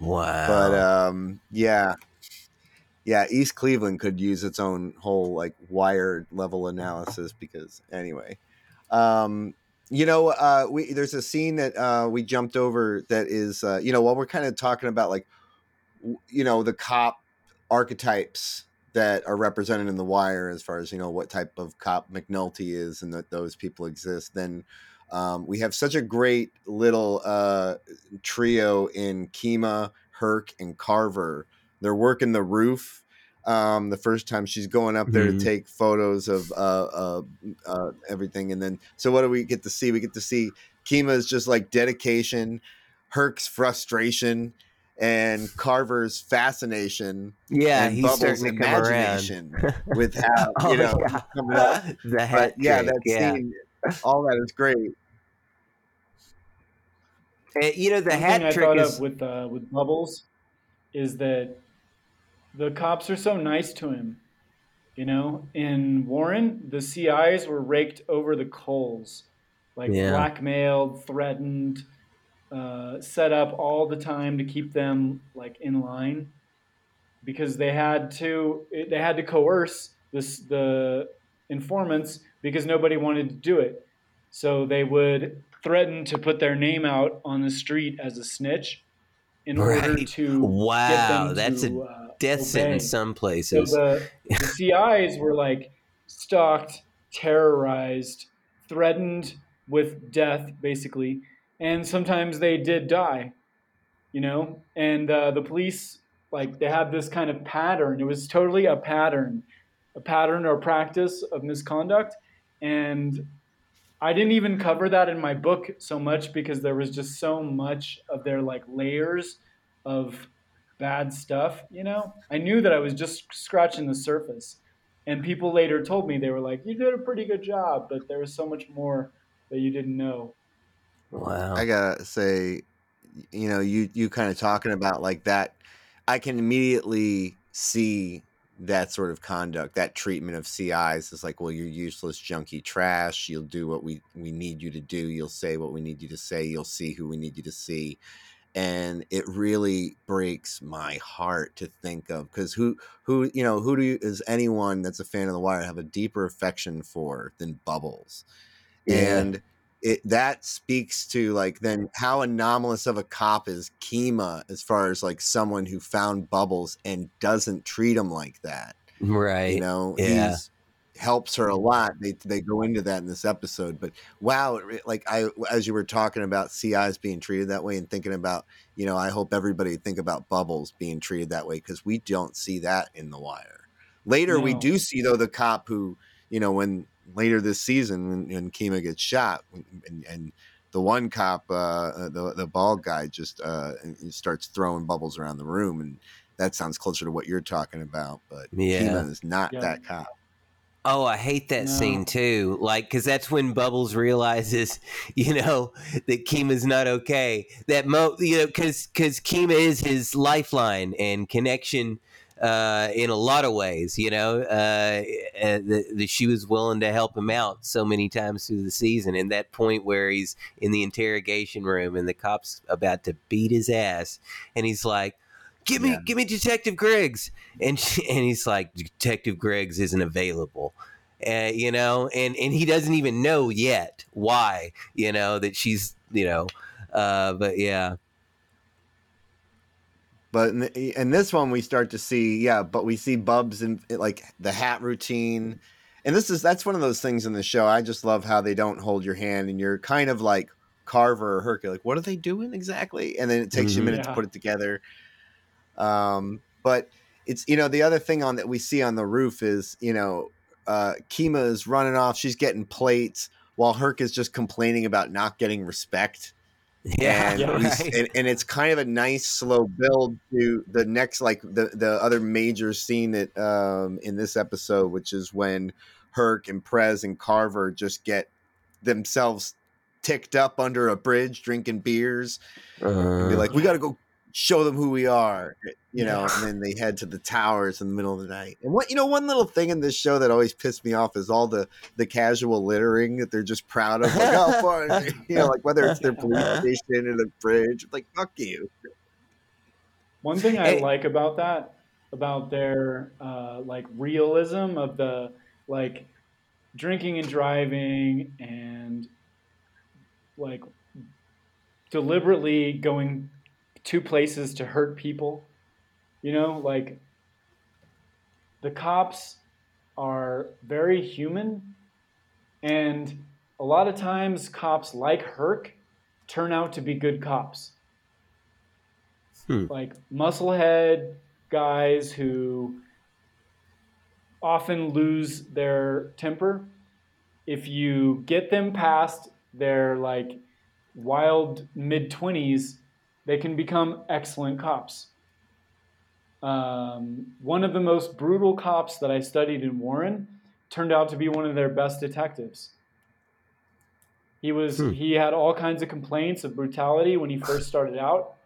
Wow. But um, yeah, yeah, East Cleveland could use its own whole like wired level analysis because anyway, um, you know, uh, we there's a scene that uh, we jumped over that is uh, you know while we're kind of talking about like you know the cop archetypes that are represented in the wire as far as you know what type of cop mcnulty is and that those people exist then um, we have such a great little uh, trio in kima herc and carver they're working the roof um, the first time she's going up there Mhm. to take photos of uh, uh, uh, everything and then so what do we get to see we get to see kima's just like dedication herc's frustration and carver's fascination yeah, and he's Bubbles' starting to come around. imagination with how Oh, you know yeah. coming up. the hat But yeah, that yeah. scene, all that is great. And, you know, the One hat I trick thought is of with uh, with Bubbles is that the cops are so nice to him. You know, in Warren, the CIs were raked over the coals, like Yeah. blackmailed, threatened, uh, set up all the time to keep them like in line, because they had to they had to coerce this the informants because nobody wanted to do it. So they would threaten to put their name out on the street as a snitch in order to Wow, that's to, a uh, death sentence some So places. the, the CIs were like stalked, terrorized, threatened with death, basically, and sometimes they did die. You know, and uh, the police like they had this kind of pattern. It was totally a pattern, a pattern or practice of misconduct, and I didn't even cover that in my book so much because there was just so much of their like layers of bad stuff, you know? I knew that I was just scratching the surface. And people later told me they were like, "You did a pretty good job, but there was so much more that you didn't know." wow. I gotta say, you know, you you kind of talking about like that. I can immediately see that sort of conduct, that treatment of CIs is like, well, you're useless, junky trash. You'll do what we we need you to do. You'll say what we need you to say. You'll see who we need you to see. And it really breaks my heart to think of because who who you know who do you, is anyone that's a fan of the Wire have a deeper affection for than Bubbles, Yeah. and it that speaks to like then how anomalous of a cop is Kima as far as like someone who found Bubbles and doesn't treat him like that. right. You know, Yeah. he's helps her a lot. They they go into that in this episode, but wow, re- like I as you were talking about CIs being treated that way and thinking about, you know, I hope everybody think about Bubbles being treated that way because we don't see that in The Wire. Later, we do see though the cop who, you know, when later this season when, when Kima gets shot and, and the one cop, uh, the the bald guy, just uh, starts throwing bubbles around the room and that sounds closer to what you're talking about. But Yeah. Kima is not Yeah. that cop. Oh, I hate that No. scene too. Like, because that's when Bubbles realizes, you know, that Kima's not okay. That mo, you know, because because Kima is his lifeline and connection uh, in a lot of ways. You know, uh, uh, that that she was willing to help him out so many times through the season. And that point where he's in the interrogation room and the cops about to beat his ass, and he's like. Give me, Yeah. give me Detective Greggs, and she, and he's like, Detective Greggs isn't available, uh, you know, and and he doesn't even know yet why, you know, that she's, you know, uh, but yeah, But in, the, in this one, we start to see, yeah, but we see Bubs and like the hat routine, and this is that's one of those things in the show. I just love how they don't hold your hand, and you're kind of like Carver or Hercule, like what are they doing exactly? And then it takes you a Mhm. minute to put it together. Um, but it's you know the other thing on that we see on the roof is you know uh, Kima is running off, she's getting plates while Herc is just complaining about not getting respect. Yeah, and, Yeah, right. and and it's kind of a nice slow build to the next like the the other major scene that um in this episode which is when Herc and Prez and Carver just get themselves ticked up under a bridge drinking beers. And be Uh, like we got to go show them who we are you know Yeah. and then they head to the towers in the middle of the night and what you know one little thing in this show that always pissed me off is all the the casual littering that they're just proud of like oh far you know like whether it's their police station or the bridge like fuck you One thing I Hey. like about that, about their uh, like realism of the like drinking and driving and like deliberately going to places to hurt people. You know, like the cops are very human, and a lot of times cops like Herc turn out to be good cops hmm. like musclehead guys who often lose their temper. If you get them past their like wild mid 20s, they can become excellent cops. Um, one of the most brutal cops that I studied in Warren turned out to be one of their best detectives. He was Hmm. he had all kinds of complaints of brutality when he first started out,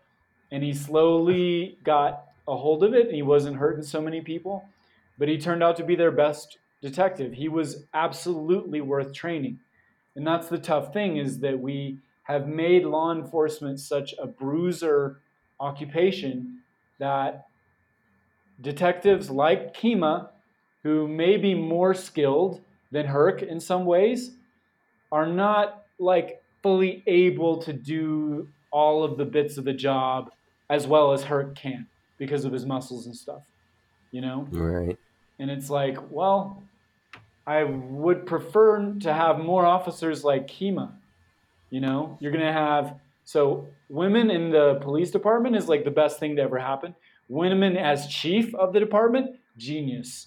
and he slowly got a hold of it and he wasn't hurting so many people, but he turned out to be their best detective. He was absolutely worth training. And that's the tough thing is that we have made law enforcement such a bruiser occupation that detectives like Kima, who may be more skilled than Herc in some ways, are not like fully able to do all of the bits of the job as well as Herc can because of his muscles and stuff, you know? right. And it's like, well, I would prefer to have more officers like Kima. You know, you're to have, so women in the police department is like the best thing to ever happen. Women as chief of the department, genius.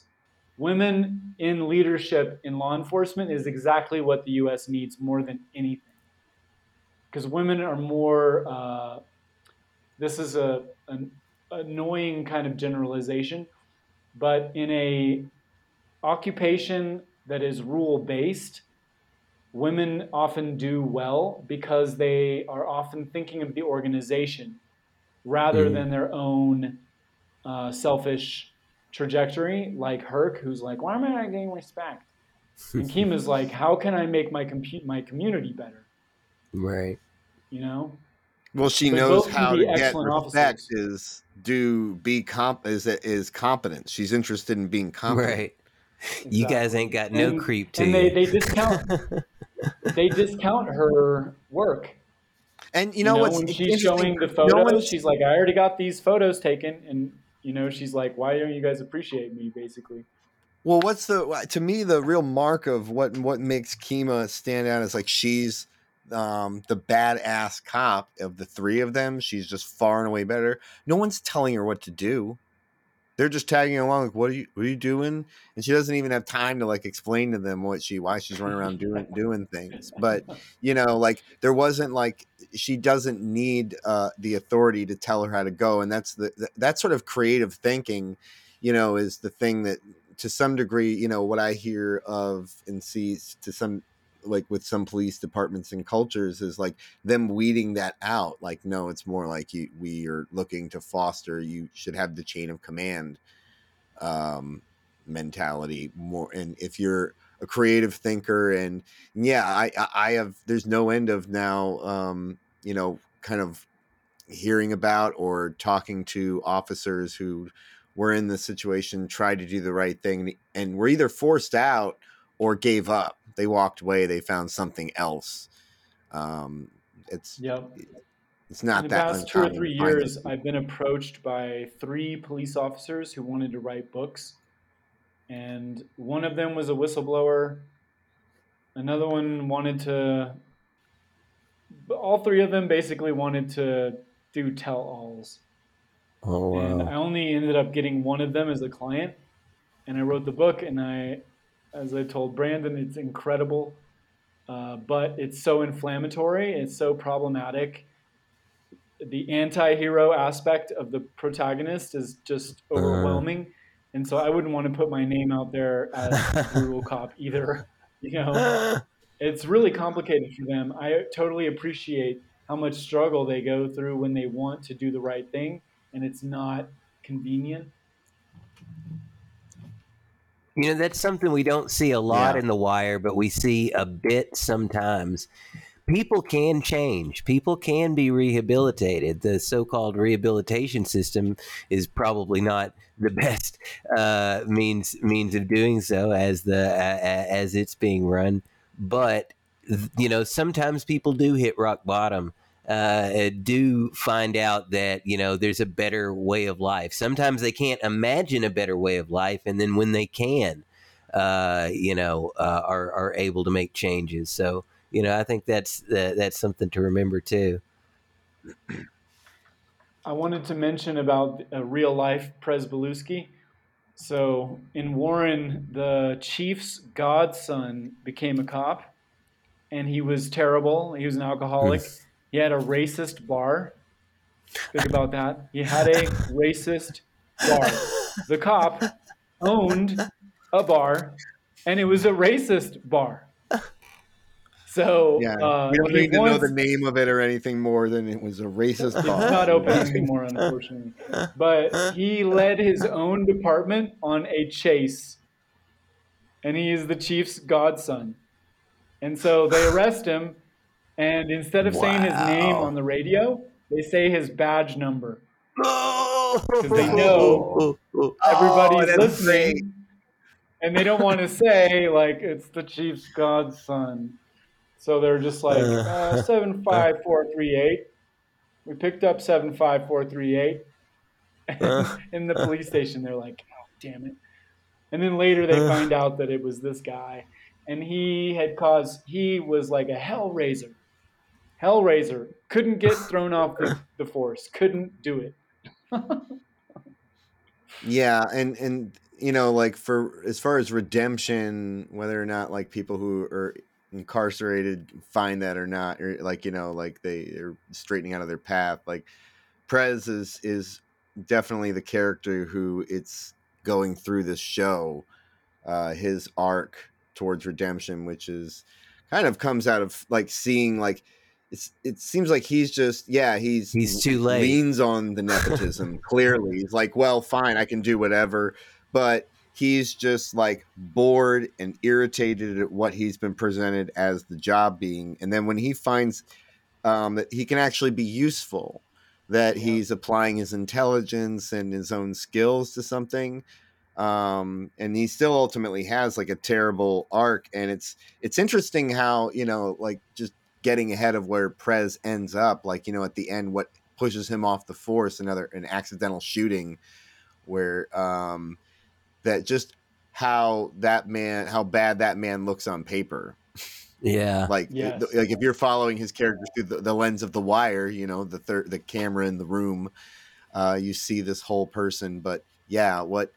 Women in leadership in law enforcement is exactly what the US needs more than anything. Because women are more, uh, this is a, an annoying kind of generalization, but in a occupation that is rule based, women often do well because they are often thinking of the organization rather Mhm. than their own uh, selfish trajectory, like Herc, who's like, why am I not getting respect? And Kima's like, how can I make my compu- my community better? Right. You know? well she But knows how to get excellent respect officers. is do be comp is is competence she's interested in being competent Right. You guys ain't got no And- creep to and you. they, they discount they discount her work. and you know, what's when she's showing the photos, one's- she's like, "I already got these photos taken," and you know, she's like, "Why don't you guys appreciate me?" Basically, Well, what's the to me the real mark of what what makes Kima stand out is like she's um, the badass cop of the three of them. She's just far and away better. No one's telling her what to do. They're just tagging along. Like, what are you what are you doing? And she doesn't even have time to like explain to them what she why she's running around doing doing things. But you know, like there wasn't like she doesn't need uh, the authority to tell her how to go, and that's the, that sort of creative thinking. You know, is the thing that to some degree, you know, what I hear of and see to some like with some police departments and cultures is like them weeding that out like no it's more like you we are looking to foster you should have the chain of command um mentality more and if you're a creative thinker and yeah i i have there's no end of now um you know kind of hearing about or talking to officers who were in the situation tried to do the right thing and were either forced out or gave up they walked away. They found something else. Um, it's yep. It's not In the that past two or three years, I've been approached by three police officers who wanted to write books, and one of them was a whistleblower. Another one wanted to. All three of them basically wanted to do tell-alls. Oh wow! And I only ended up getting one of them as a client, and I wrote the book, and I as I told Brandon, it's incredible, uh, but it's so inflammatory. It's so problematic. The anti-hero aspect of the protagonist is just uh-huh. overwhelming, uh. and so I wouldn't want to put my name out there as a brutal cop either. You know, it's really complicated for them. I totally appreciate how much struggle they go through when they want to do the right thing, and it's not convenient you know, that's something we don't see a lot yeah. in The Wire, but we see a bit sometimes. People can change. People can be rehabilitated. The so-called rehabilitation system is probably not the best uh, means means of doing so as the uh, as it's being run. But you know, sometimes people do hit rock bottom uh, do find out that you know there's a better way of life. Sometimes they can't imagine a better way of life, and then when they can, uh, you know, uh, are are able to make changes. So you know, I think that's that's something to remember too. I wanted to mention about a real life Pryzbylewski. So in Warren, the chief's godson became a cop, and he was terrible. He was an alcoholic. He had a racist bar. Think about that. He had a racist bar. The cop owned a bar, and it was a racist bar. So yeah, uh, we don't need to know the name of it or anything more than it was a racist. It's not open anymore, unfortunately. But he led his own department on a chase, and he is the chief's godson. And so they arrest him and instead of wow. saying his name on the radio, they say his badge number. Because they know everybody's oh, listening. Great. And they don't want to say, like, it's the Chief's godson. So they're just like, uh, 75438. We picked up 75438. Uh. in the police station, they're like, oh, damn it. And then later they uh. find out that it was this guy. And he had caused, he was like a hellraiser Hellraiser couldn't get thrown off the, the force. Couldn't do it. yeah, and and you know, like for as far as redemption, whether or not like people who are incarcerated find that or not, or like you know, like they are straightening out of their path. Like Prez is is definitely the character who it's going through this show. Uh, his arc towards redemption, which is kind of comes out of like seeing like it's it seems like he's just yeah he's he's too late. leans on the nepotism clearly. He's like well fine i can do whatever. But he's just like bored and irritated at what he's been presented as the job being. And then when he finds um, that he can actually be useful that yeah. he's applying his intelligence and his own skills to something um, and he still ultimately has like a terrible arc. And it's it's interesting how you know like just getting ahead of where Prez ends up. Like, you know, at the end, what pushes him off the force, another an accidental shooting where um that just how that man how bad that man looks on paper. Yeah. like yes. like if you're following his character through the, the lens of the wire, you know, the third the camera in the room, uh, you see this whole person, but yeah, what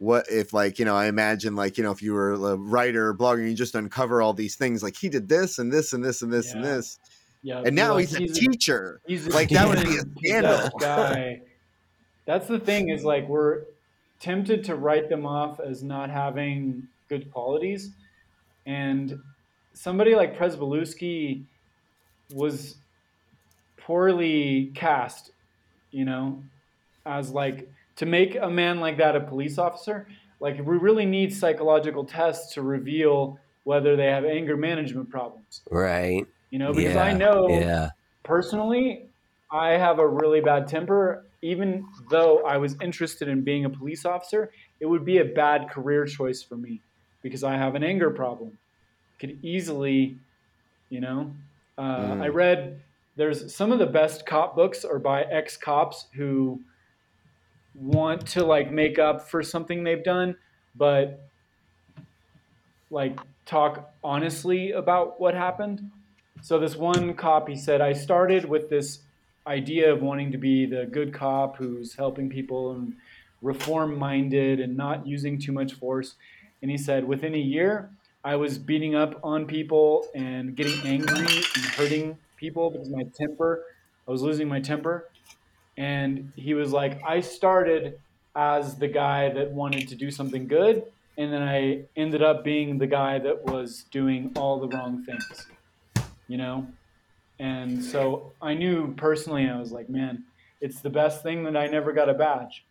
what if like you know i imagine like you know if you were a writer or blogger you just uncover all these things like he did this and this and this and this and this. Yeah, and now like, he's, a teacher. he's a like that would be a scandal. guy. That's the thing is like we're tempted to write them off as not having good qualities, and somebody like Pryzbylewski was poorly cast, you know, as like to make a man like that a police officer. Like we really need psychological tests to reveal whether they have anger management problems. Right. You know, because yeah. I know Yeah. personally, I have a really bad temper. Even though I was interested in being a police officer, it would be a bad career choice for me because I have an anger problem. Could easily, you know, uh, Mm. I read there's some of the best cop books are by ex cops who want to like make up for something they've done, but like talk honestly about what happened. So this one cop, he said, I started with this idea of wanting to be the good cop who's helping people and reform minded and not using too much force. And he said, within a year, I was beating up on people and getting angry and hurting people because my temper, I was losing my temper. And he was like, I started as the guy that wanted to do something good. And then I ended up being the guy that was doing all the wrong things, you know? And so I knew personally, I was like, man, it's the best thing that I never got a badge.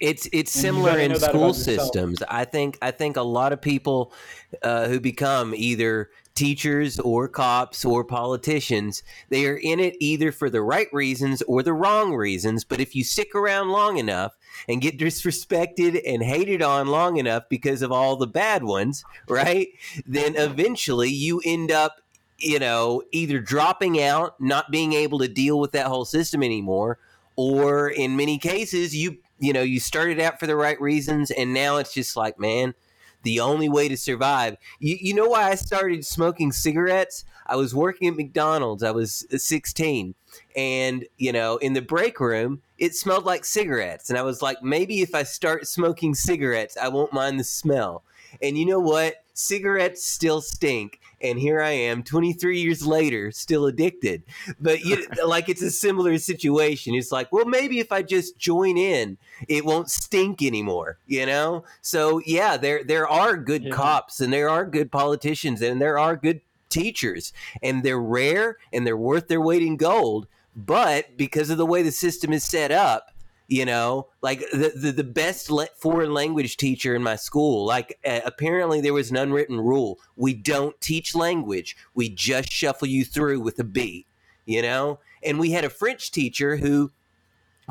It's it's And similar in school systems. I think I think a lot of people uh, who become either teachers or cops or politicians, they are in it either for the right reasons or the wrong reasons. But if you stick around long enough and get disrespected and hated on long enough because of all the bad ones, right? Then eventually you end up you know, either dropping out, not being able to deal with that whole system anymore, or in many cases, you you know, you started out for the right reasons, and now it's just like, man, the only way to survive. You, you know why I started smoking cigarettes? I was working at McDonald's. I was uh, 16, and you know, in the break room, it smelled like cigarettes, and I was like, maybe if I start smoking cigarettes, I won't mind the smell. And you know what? Cigarettes still stink. And here I am, 23 years later, still addicted. But you, like it's a similar situation. It's like, well, maybe if I just join in, it won't stink anymore, you know? So yeah, there there are good Yeah. cops and there are good politicians and there are good teachers and they're rare and they're worth their weight in gold. But because of the way the system is set up, you know? Like the the, the best le- foreign language teacher in my school like uh, apparently there was an unwritten rule. We don't teach language. We just shuffle you through with a beat you know? And we had a french teacher who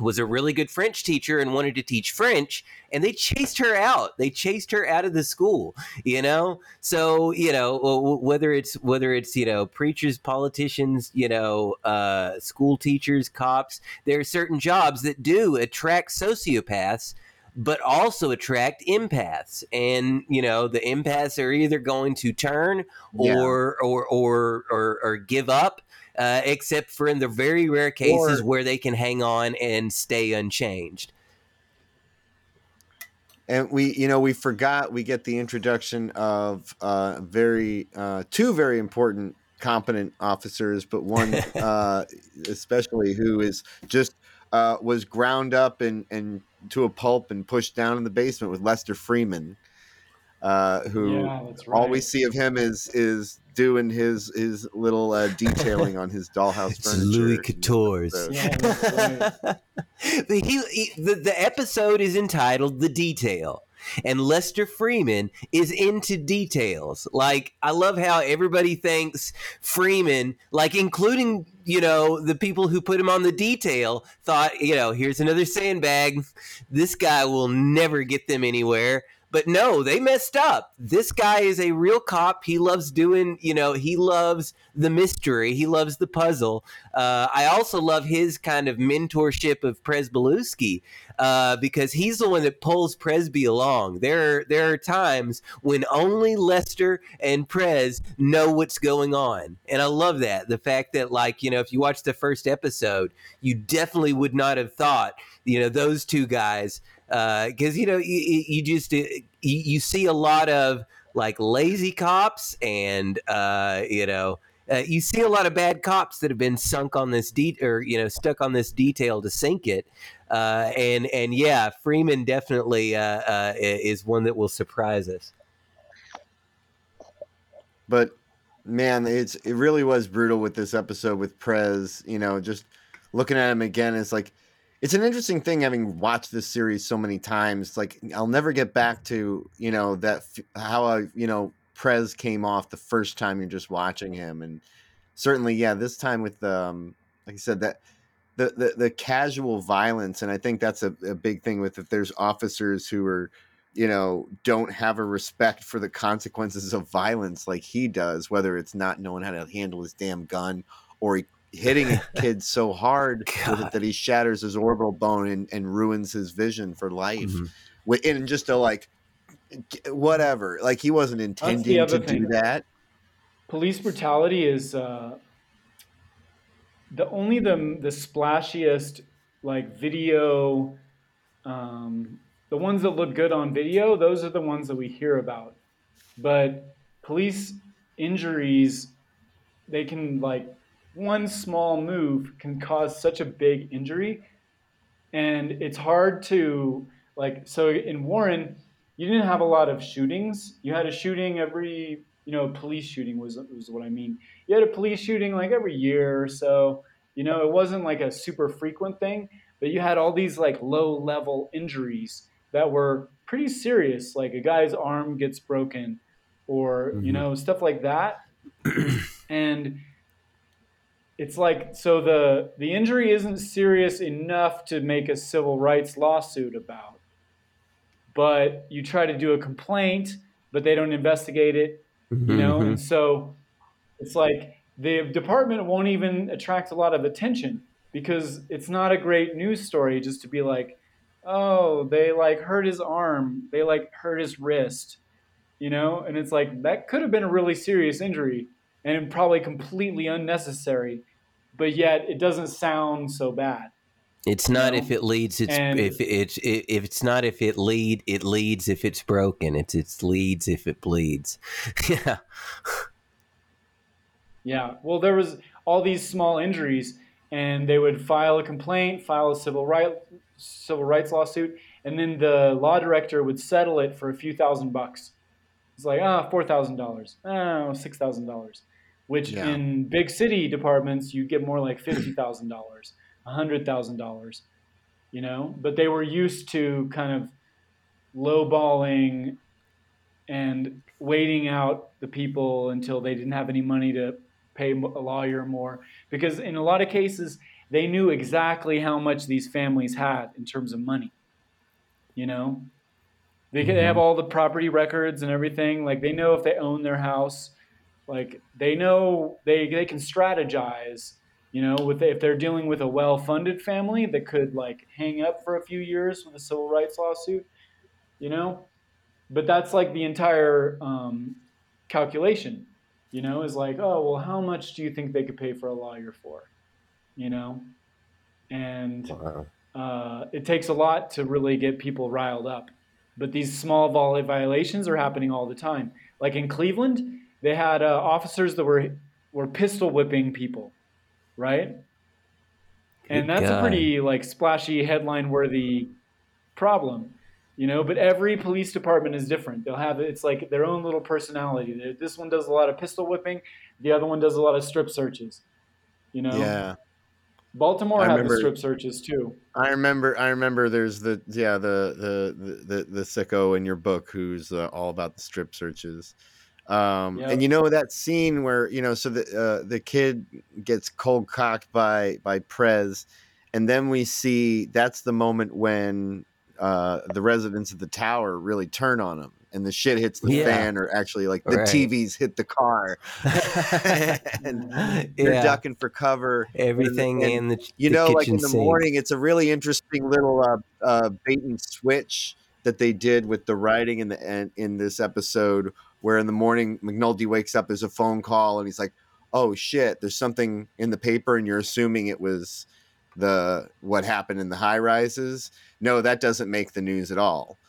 was a really good French teacher and wanted to teach French, and they chased her out. They chased her out of the school, you know. So you know whether it's whether it's you know preachers, politicians, you know, uh, school teachers, cops. There are certain jobs that do attract sociopaths, but also attract empaths, and you know the empaths are either going to turn Yeah. or or or or, or give up uh, except for in the very rare cases Or- where they can hang on and stay unchanged. and we you know we forgot we get the introduction of uh very uh two very important competent officers but one uh especially who is just uh was ground up and and to a pulp and pushed down in the basement with lester freeman uh who Yeah, right. all we see of him is is doing his his little uh, detailing on his dollhouse It's furniture. Louis Quatorze. Yeah, right. the, he, he- the, the episode is entitled The Detail. And Lester Freeman is into details. Like, I love how everybody thinks Freeman, like, including, you know, the people who put him on the detail, thought, you know, here's another sandbag. This guy will never get them anywhere. But no, they messed up. This guy is a real cop. He loves doing, you know, he loves the mystery. He loves the puzzle. Uh, I also love his kind of mentorship of Pryzbylewski uh, because he's the one that pulls Prezbo along. There, there are times when only Lester and Prez know what's going on, and I love that. The fact that, like, you know, if you watch the first episode, you definitely would not have thought, you know, those two guys because you know you, you just you, you see a lot of like lazy cops and uh, you know uh, you see a lot of bad cops that have been sunk on this de- or you know stuck on this detail to sink it. Uh, and and yeah freeman definitely uh, uh, is one that will surprise us. But man it's it really was brutal with this episode with prez you know just looking at him again it's like it's an interesting thing having watched this series so many times like i'll never get back to you know that how i you know prez came off the first time you're just watching him and certainly yeah this time with um like i said that the the, the casual violence and i think that's a, a big thing with if there's officers who are you know don't have a respect for the consequences of violence like he does whether it's not knowing how to handle his damn gun or he hitting a kid so hard with it that he shatters his orbital bone and, and ruins his vision for life mm-hmm. and just a like whatever like he wasn't intending to thing. do that police brutality is uh the only the the splashiest like video um the ones that look good on video those are the ones that we hear about but police injuries they can like one small move can cause such a big injury. And it's hard to like so in warren you didn't have a lot of shootings. You had a shooting every you know police shooting was was what i mean. You had a police shooting like every year or so. You know it wasn't like a super frequent thing but you had all these like low level injuries that were pretty serious like a guy's arm gets broken or mm-hmm. you know stuff like that. And it's like so the the injury isn't serious enough to make a civil rights lawsuit about. But you try to do a complaint but they don't investigate it you know? Mm-hmm. and so it's like the department won't even attract a lot of attention because it's not a great news story just to be like oh they like hurt his arm they like hurt his wrist you know? And it's like that could have been a really serious injury and probably completely unnecessary but yet it doesn't sound so bad. It's not know? if it leads. It's and, if it's if it's not if it lead. It leads if it's broken. It's it leads if it bleeds. yeah. Yeah. Well, there was all these small injuries, and they would file a complaint, file a civil right civil rights lawsuit, and then the law director would settle it for a few thousand bucks. It's like ah, oh, four thousand dollars, oh, six thousand dollars which yeah. in big city departments you get more like fifty thousand dollars, a hundred thousand dollars, you know. But they were used to kind of lowballing and waiting out the people until they didn't have any money to pay a lawyer more, because in a lot of cases they knew exactly how much these families had in terms of money, you know. They, they have mm-hmm. all the property records and everything. Like they know if they own their house like they know they they can strategize you know with if they're dealing with a well-funded family that could like hang up for a few years with a civil rights lawsuit you know? But that's like the entire um, calculation you know is like oh well how much do you think they could pay for a lawyer for? You know? And wow. uh, it takes a lot to really get people riled up. But these small violations are happening all the time. Like in cleveland they had uh, officers that were were pistol whipping people, right? Good and that's God. a pretty like splashy headline worthy problem, you know. But every police department is different. They'll have it's like their own little personality. This one does a lot of pistol whipping. The other one does a lot of strip searches. You know. Yeah. Baltimore I had remember, the strip searches too. I remember. I remember. There's the yeah the the the the, sicko in your book who's uh, all about the strip searches. Um, yep. and you know that scene where you know, so the uh, the kid gets cold cocked by by Prez, and then we see that's the moment when uh, the residents of the tower really turn on him, and the shit hits the yeah. fan, or actually like the right. TVs hit the car, and they're yeah. ducking for cover. Everything and, and, in the you the know, like in the sink. morning, it's a really interesting little uh, uh, bait and switch that they did with the writing in the in this episode where in the morning McNulty wakes up, there's a phone call, and he's like, "Oh shit, there's something in the paper," and you're assuming it was the what happened in the high rises. No, that doesn't make the news at all.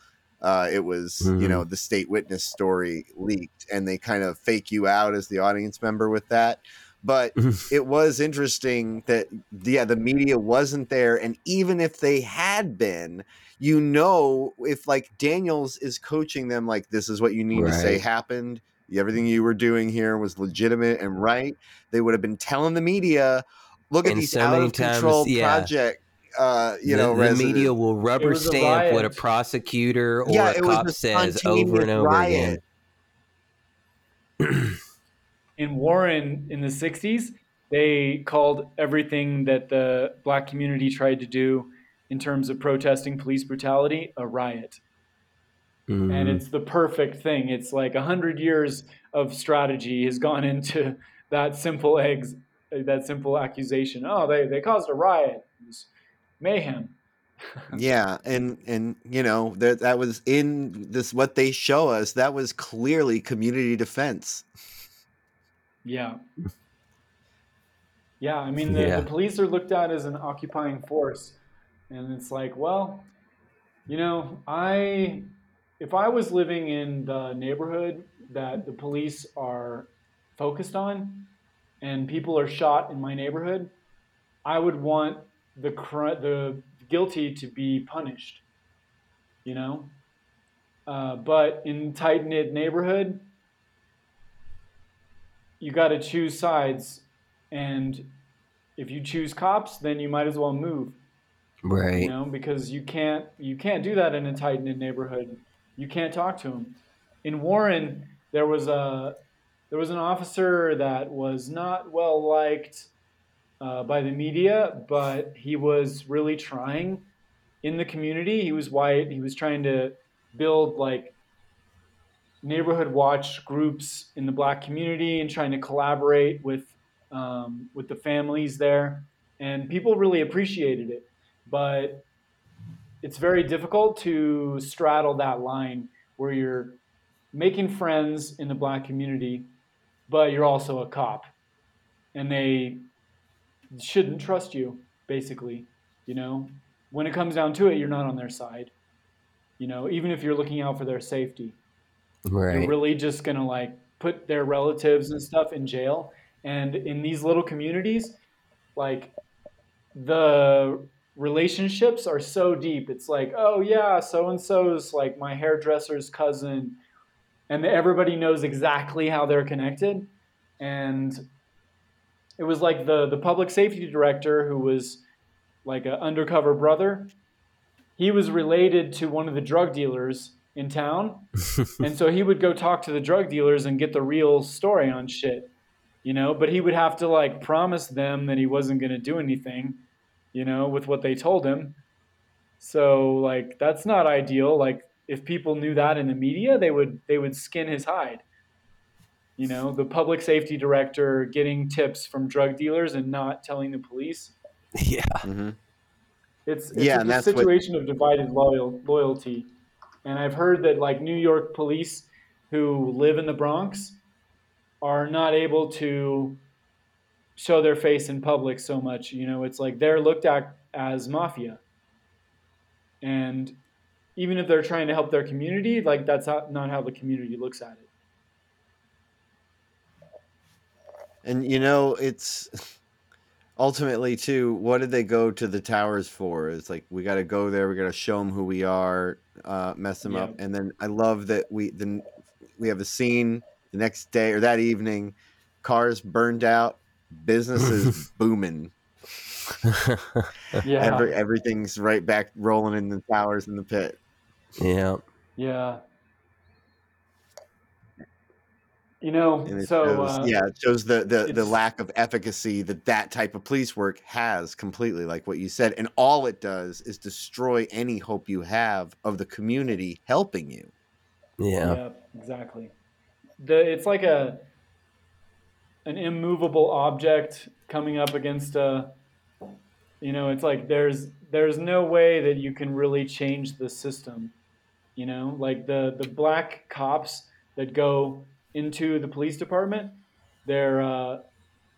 Uh, it was you Mhm. know the state witness story leaked, and they kind of fake you out as the audience member with that. But it was interesting that yeah the media wasn't there, and even if they had been, you know, if like Daniels is coaching them, like this is what you need to say happened. Everything you were doing here was legitimate and right. They would have been telling the media, "Look at these so out many of times, control yeah. project." Uh, you the, know, the resident- media will rubber was a stamp what a prosecutor or Yeah, a cop says over and over riot. again. in Warren in the 60s, they called everything that the black community tried to do in terms of protesting police brutality a riot. And Mhm. it's the perfect thing. It's like a hundred years of strategy has gone into that simple eggs, that simple accusation. Oh, they, they caused a riot. It was mayhem. yeah and and you know that that was in this what they show us that was clearly community defense Yeah. Yeah, I mean, the, Yeah. the police are looked at as an occupying force. And it's like, well, you know, I, if I was living in the neighborhood that the police are focused on and people are shot in my neighborhood, I would want the, the guilty to be punished, you know? Uh, but in tight knit neighborhood, you got to choose sides and if you choose cops then you might as well move right. you know because you can't you can't do that in a tight knit neighborhood. You can't talk to them in warren there was a there was an officer that was not well liked uh, by the media but he was really trying in the community. He was white he was trying to build like neighborhood watch groups in the black community and trying to collaborate with um, with the families there. And people really appreciated it but it's very difficult to straddle that line where you're making friends in the black community but you're also a cop and they shouldn't trust you basically you know when it comes down to it you're not on their side you know even if you're looking out for their safety Right. they're really just gonna like put their relatives and stuff in jail. And in these little communities, like the relationships are so deep. It's like, oh yeah, so and so's like my hairdresser's cousin, and everybody knows exactly how they're connected. And it was like the the public safety director who was like an undercover brother. He was related to one of the drug dealers in town and so he would go talk to the drug dealers and get the real story on shit you know but he would have to like promise them that he wasn't going to do anything you know with what they told him so like that's not ideal like if people knew that in the media they would they would skin his hide you know the public safety director getting tips from drug dealers and not telling the police yeah. Mm-hmm. it's, it's Yeah, a and that's what- situation of divided loyal, loyalty. And I've heard that like New York police who live in the Bronx are not able to show their face in public so much. You know, it's like they're looked at as mafia. And even if they're trying to help their community, like that's not not how the community looks at it. and you know it's ultimately too what did they go to the towers for it's like we got to go there we got to show them who we are uh mess them up and then i love that we then we have a scene the next day or that evening cars burned out businesses booming Yeah. Every, everything's right back rolling in the towers in the pit yeah. yeah. You know, it so shows, uh, yeah it shows the the, the lack of efficacy that that type of police work has completely like what you said and all it does is destroy any hope you have of the community helping you Yeah. Yeah, exactly. The it's like a an immovable object coming up against a you know, it's like there's there's no way that you can really change the system. You know, like the the black cops that go into the police department, they're uh,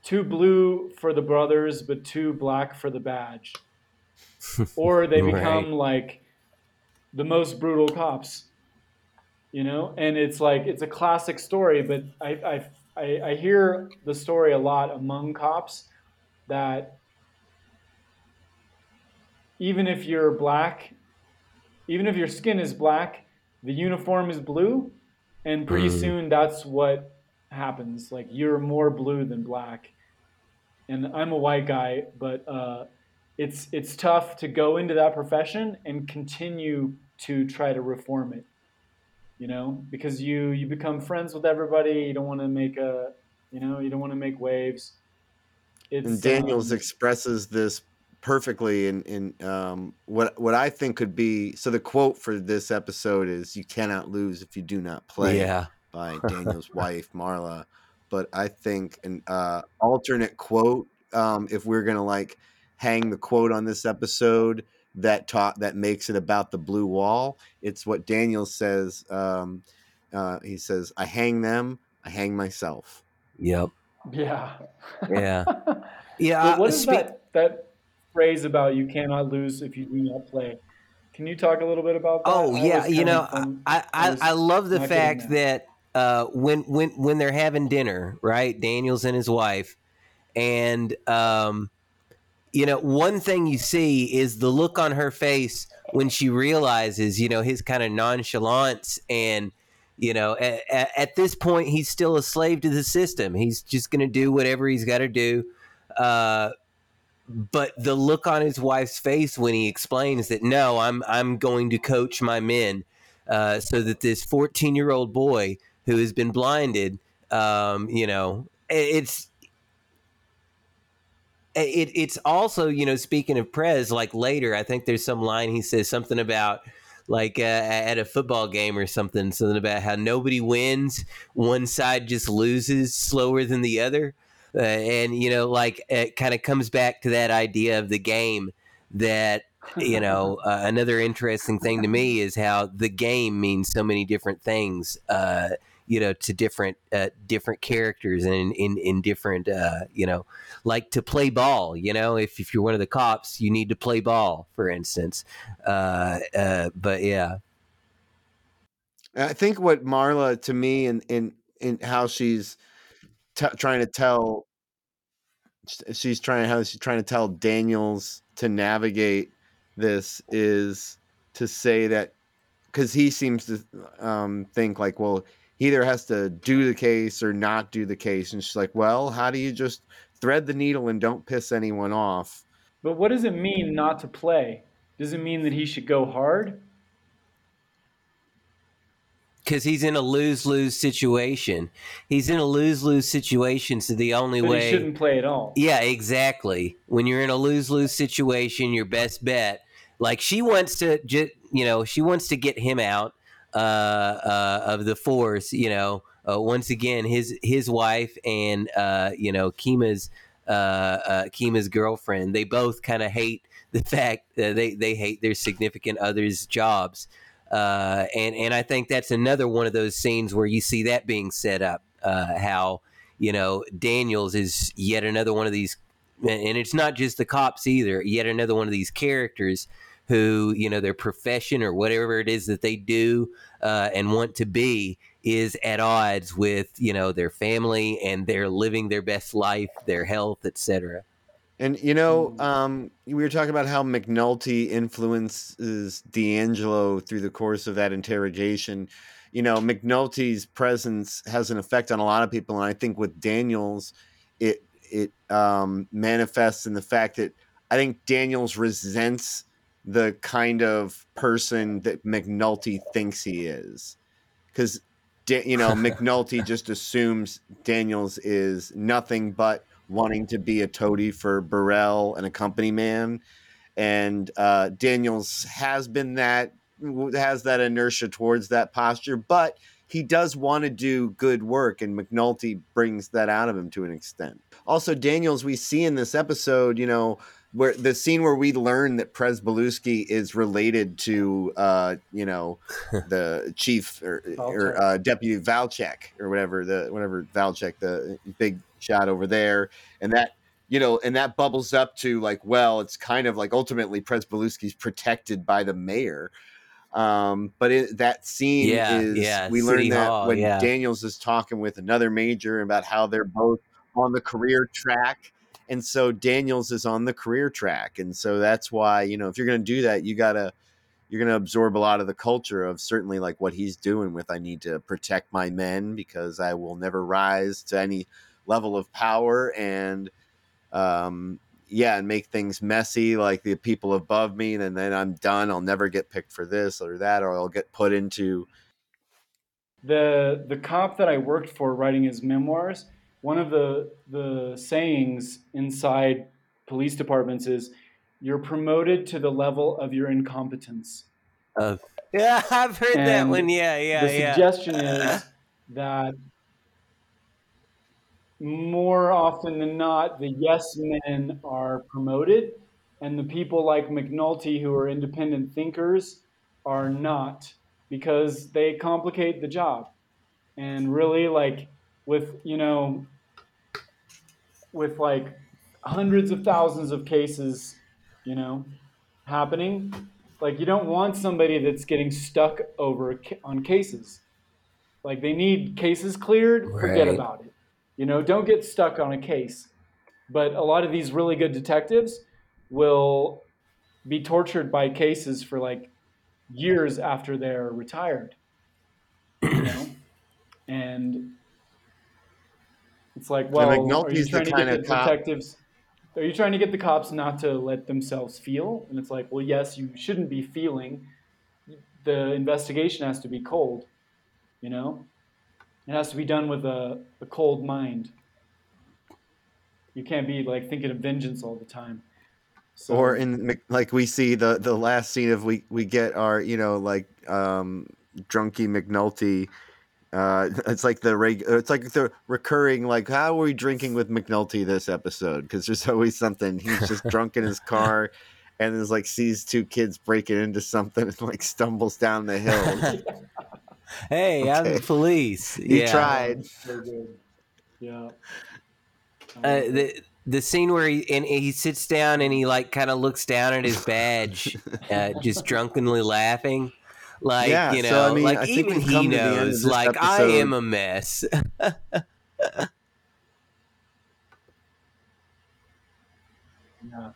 too blue for the brothers, but too black for the badge. or they become Right. like the most brutal cops, you know? And it's like, it's a classic story, but I, I, I, I hear the story a lot among cops that even if you're black, even if your skin is black, the uniform is blue, and pretty Mm. soon that's what happens. Like you're more blue than black. And I'm a white guy, but uh, it's it's tough to go into that profession and continue to try to reform it. You know, because you you become friends with everybody. You don't want to make a, you know, you don't want to make waves. It's and Daniels um, expresses this perfectly in in um, what what I think could be. So the quote for this episode is, "You cannot lose if you do not play." Yeah. by Daniels' wife Marla. But I think an uh, alternate quote, um, if we're gonna like hang the quote on this episode that taught that makes it about the blue wall, it's what Daniel says. Um, uh, he says, "I hang them, I hang myself." Yep. yeah. Yeah. Yeah. But what uh, spe- that that phrase about you cannot lose if you do not play? Can you talk a little bit about that? Oh I yeah, you know, fun. I I I, I love the fact that uh, when when when they're having dinner, right? Daniels and his wife, and um, you know, one thing you see is the look on her face when she realizes, you know, his kind of nonchalance and. You know, at, at this point, he's still a slave to the system. He's just going to do whatever he's got to do. Uh, but the look on his wife's face when he explains that no, I'm I'm going to coach my men, uh, so that this 14 year old boy who has been blinded, um, you know, it's it, it's also you know speaking of Prez, like later I think there's some line he says something about like uh, at a football game or something, something about how nobody wins, one side just loses slower than the other. Uh, and you know, like it kind of comes back to that idea of the game that you know uh, another interesting thing to me is how the game means so many different things uh, you know to different uh, different characters and in in, in different uh, you know like to play ball you know? If, if you're one of the cops you need to play ball for instance. Uh, uh, but yeah. I think what Marla to me and in, in how she's t- trying to tell she's trying how she's trying to tell Daniels to navigate this is to say that because he seems to um, think like well he either has to do the case or not do the case and she's like well how do you just thread the needle and don't piss anyone off But what does it mean not to play? Does it mean that he should go hard? because he's in a lose lose situation he's in a lose lose situation so the only But way he shouldn't play at all. Yeah, exactly. When you're in a lose lose situation, your best bet, like she wants to, just you know, she wants to get him out uh, uh, of the force. You know, uh, once again, his his wife and uh, you know Kima's uh, Kima's girlfriend. They both kind of hate the fact that they they hate their significant others' jobs. And and I think that's another one of those scenes where you see that being set up. How you know Daniels is yet another one of these, and it's not just the cops either. Yet another one of these characters who you know their profession or whatever it is that they do uh, and want to be is at odds with you know their family and they're living their best life, their health, etc. And you know, um, we were talking about how McNulty influences D'Angelo through the course of that interrogation. You know, McNulty's presence has an effect on a lot of people, and I think with Daniels, it it um, manifests in the fact that I think Daniels resents the kind of person that McNulty thinks he is, because you know McNulty just assumes Daniels is nothing but wanting to be a toady for Burrell and a company man. And uh, Daniels has been that, has that inertia towards that posture, but he does want to do good work, and McNulty brings that out of him to an extent. Also, Daniels, we see in this episode, you know, where the scene where we learn that Pryzbylewski is related to, uh, you know, the chief or, or uh, deputy Valchek or whatever the whatever Valchek, the big shot over there, and that you know, and that bubbles up to like, well, it's kind of like ultimately Pryzbylewski's protected by the mayor. Um, but it, that scene Yeah, is yeah, we City learned that Hall, when yeah. Daniels is talking with another major about how they're both on the career track. And so Daniels is on the career track. And so that's why, you know, if you're going to do that, you got to, you're going to absorb a lot of the culture of certainly like what he's doing with I need to protect my men because I will never rise to any level of power and um yeah and make things messy like the people above me and then I'm done I'll never get picked for this or that or I'll get put into the the cop that I worked for writing his memoirs, one of the the sayings inside police departments is you're promoted to the level of your incompetence. Of yeah, I've heard that one. Yeah, yeah, the yeah. suggestion is that more often than not, the yes men are promoted, and the people like McNulty, who are independent thinkers, are not because they complicate the job. And really, like with you know, with like hundreds of thousands of cases, you know, happening, like you don't want somebody that's getting stuck over on cases. Like they need cases cleared, forget about it. You know, don't get stuck on a case. But a lot of these really good detectives will be tortured by cases for like years after they're retired. You know? and it's like, well, are you trying to get the cop- detectives? Are you trying to get the cops not to let themselves feel? And it's like, well, yes, you shouldn't be feeling. The investigation has to be cold. You know, it has to be done with a, a cold mind. You can't be like thinking of vengeance all the time. So, or in like we see the the last scene of we we get our you know like um drunky McNulty uh it's like the reg it's like the recurring like how are we drinking with McNulty this episode because there's always something he's just drunk in his car and there's like sees two kids breaking into something and like stumbles down the hill Hey, I'm the police. he yeah. tried. Yeah. Uh, the the scene where he and he sits down and he like kind of looks down at his badge, uh, just drunkenly laughing. Like Yeah, you know, so, I mean, like I think even he come to the end of knows, this like I am a mess. yeah.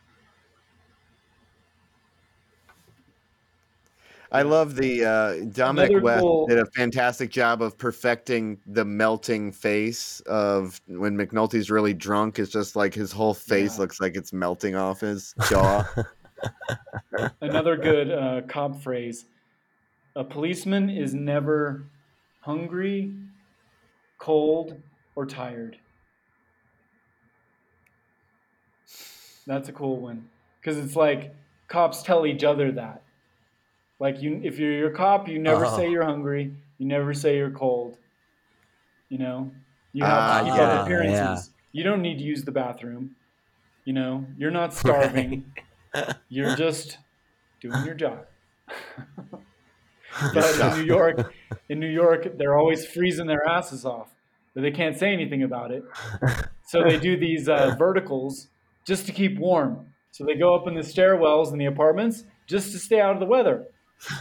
I love the uh, Dominic Another West cool- did a fantastic job of perfecting the melting face of when McNulty's really drunk. It's just like his whole face Yeah. looks like it's melting off his jaw. Another good uh, cop phrase a policeman is never hungry, cold, or tired. That's a cool one. Because it's like cops tell each other that. Like you if you're your cop, you never Oh. say you're hungry, you never say you're cold. You know? You have Ah, to keep yeah. up appearances. Yeah. You don't need to use the bathroom. You know, you're not starving. You're just doing your job. but in New York, in New York, they're always freezing their asses off, but they can't say anything about it. So they do these uh, verticals just to keep warm. So they go up in the stairwells in the apartments just to stay out of the weather,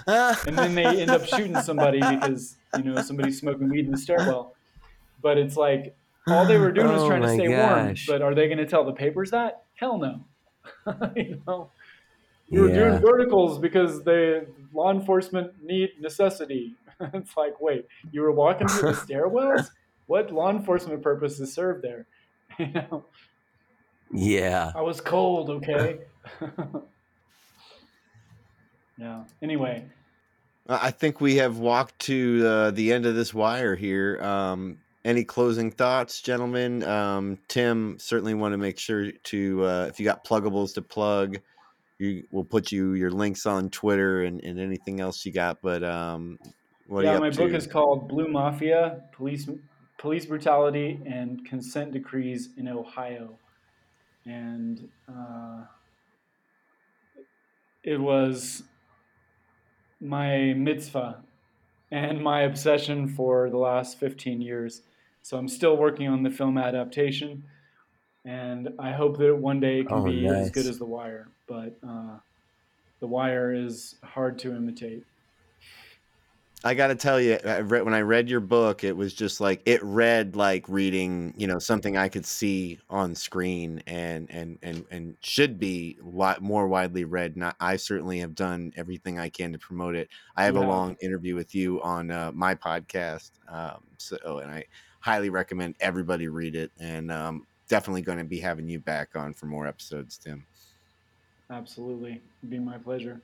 and then they end up shooting somebody because you know somebody's smoking weed in the stairwell. But it's like all they were doing was Oh trying to stay warm. But are they going to tell the papers that? Hell no. you know, we were Yeah. doing verticals because the law enforcement need necessity. it's like, wait, you were walking through the stairwells? What law enforcement purpose is served there? You know, yeah. I was cold, okay. yeah. Anyway, I I think we have walked to uh, the end of this wire here. Um, any closing thoughts, gentlemen? Um, Tim, certainly want to make sure to uh, if you got pluggables to plug, you we'll put you your links on Twitter and, and anything else you got. But um, what are yeah, you up my to? book is called Blue Mafia: Police Police Brutality and Consent Decrees in Ohio, and uh, it was my mitzvah and my obsession for the last 15 years So I'm still working on the film adaptation, and I hope that one day it can Oh, be as good as The Wire. But uh, The Wire is hard to imitate. I got to tell you, I read, when I read your book, it was just like it read like reading, you know, something I could see on screen, and and and and should be wi- more widely read. And I, certainly have done everything I can to promote it. I have a long interview with you on uh, my podcast, um, so and I highly recommend everybody read it. And um, definitely going to be having you back on for more episodes, Tim. Absolutely, It'd be my pleasure.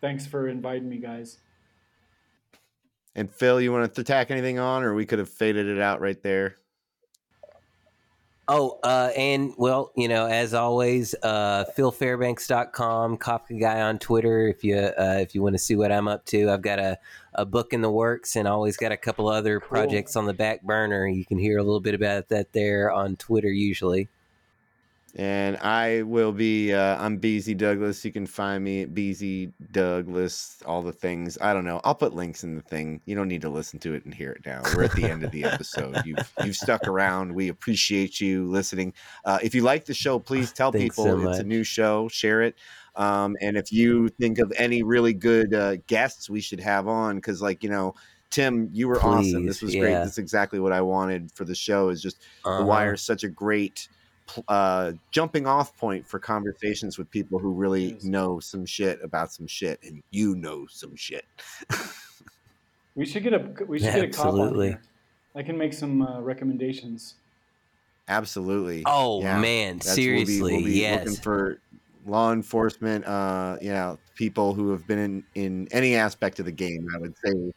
Thanks for inviting me, guys. And Phil, you want to tack anything on, or we could have faded it out right there. Oh, uh, and well, you know, as always, uh, philfairbanks.com, Kafka Guy on Twitter. If you uh, if you want to see what I'm up to, I've got a, a book in the works, and always got a couple other Cool. projects on the back burner. You can hear a little bit about that there on Twitter usually. And I will be, uh, I'm BZ Douglas. You can find me at BZ Douglas, all the things. I don't know. I'll put links in the thing. You don't need to listen to it and hear it now. We're at the end of the episode. You've, you've stuck around. We appreciate you listening. Uh, if you like the show, please tell Thanks people so it's a new show, share it. Um, and if you think of any really good uh, guests we should have on, because, like, you know, Tim, you were awesome. This Please, was great. yeah. This is exactly what I wanted for the show. Is just the Uh-huh. Wire is such a great uh, jumping off point for conversations with people who really know some shit about some shit, and you know some shit. We should get a we should get a cop on Absolutely. I can make some uh, recommendations. Absolutely. Oh Yeah. man, That's- seriously, we'll be, we'll be yes. looking for law enforcement. Uh, you know, people who have been in in any aspect of the game. I would say.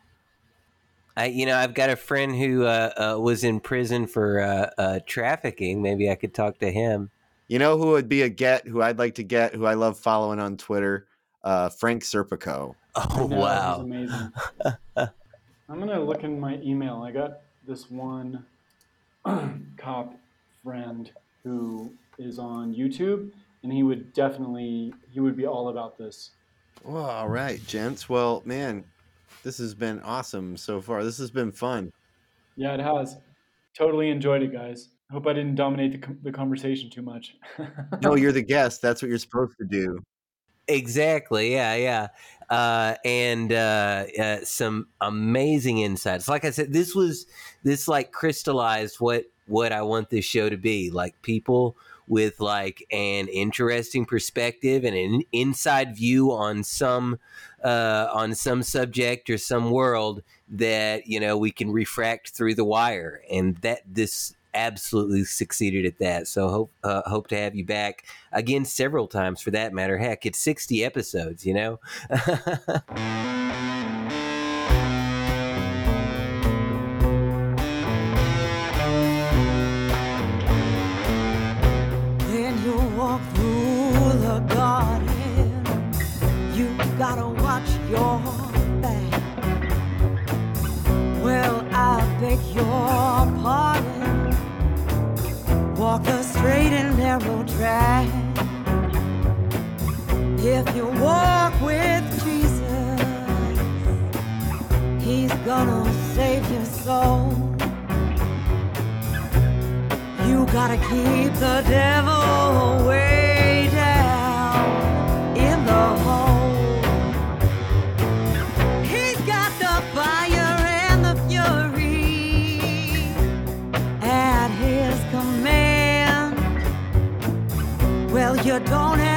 I, you know, I've got a friend who uh, uh, was in prison for uh, uh, trafficking. Maybe I could talk to him. You know who would be a get? Who I'd like to get? Who I love following on Twitter? Uh, Frank Serpico. Oh know, wow! amazing. I'm gonna look in my email. I got this one cop friend who is on YouTube, and he would definitely he would be all about this. Well, all right, gents. Well, man, this has been awesome so far. This has been fun. Yeah, it has. Totally enjoyed it, guys. Hope I didn't dominate the, the conversation too much. No, you're the guest. That's what you're supposed to do. Exactly. Yeah, yeah. Uh, and uh, uh, some amazing insights. Like I said, this was this like crystallized what what I want this show to be. Like people with like an interesting perspective and an inside view on some uh, on some subject or some world that you know we can refract through the wire, and that this absolutely succeeded at that. So hope uh, hope to have you back again several times for that matter. Heck, it's sixty episodes, you know. keep the devil way down in the hole. You don't have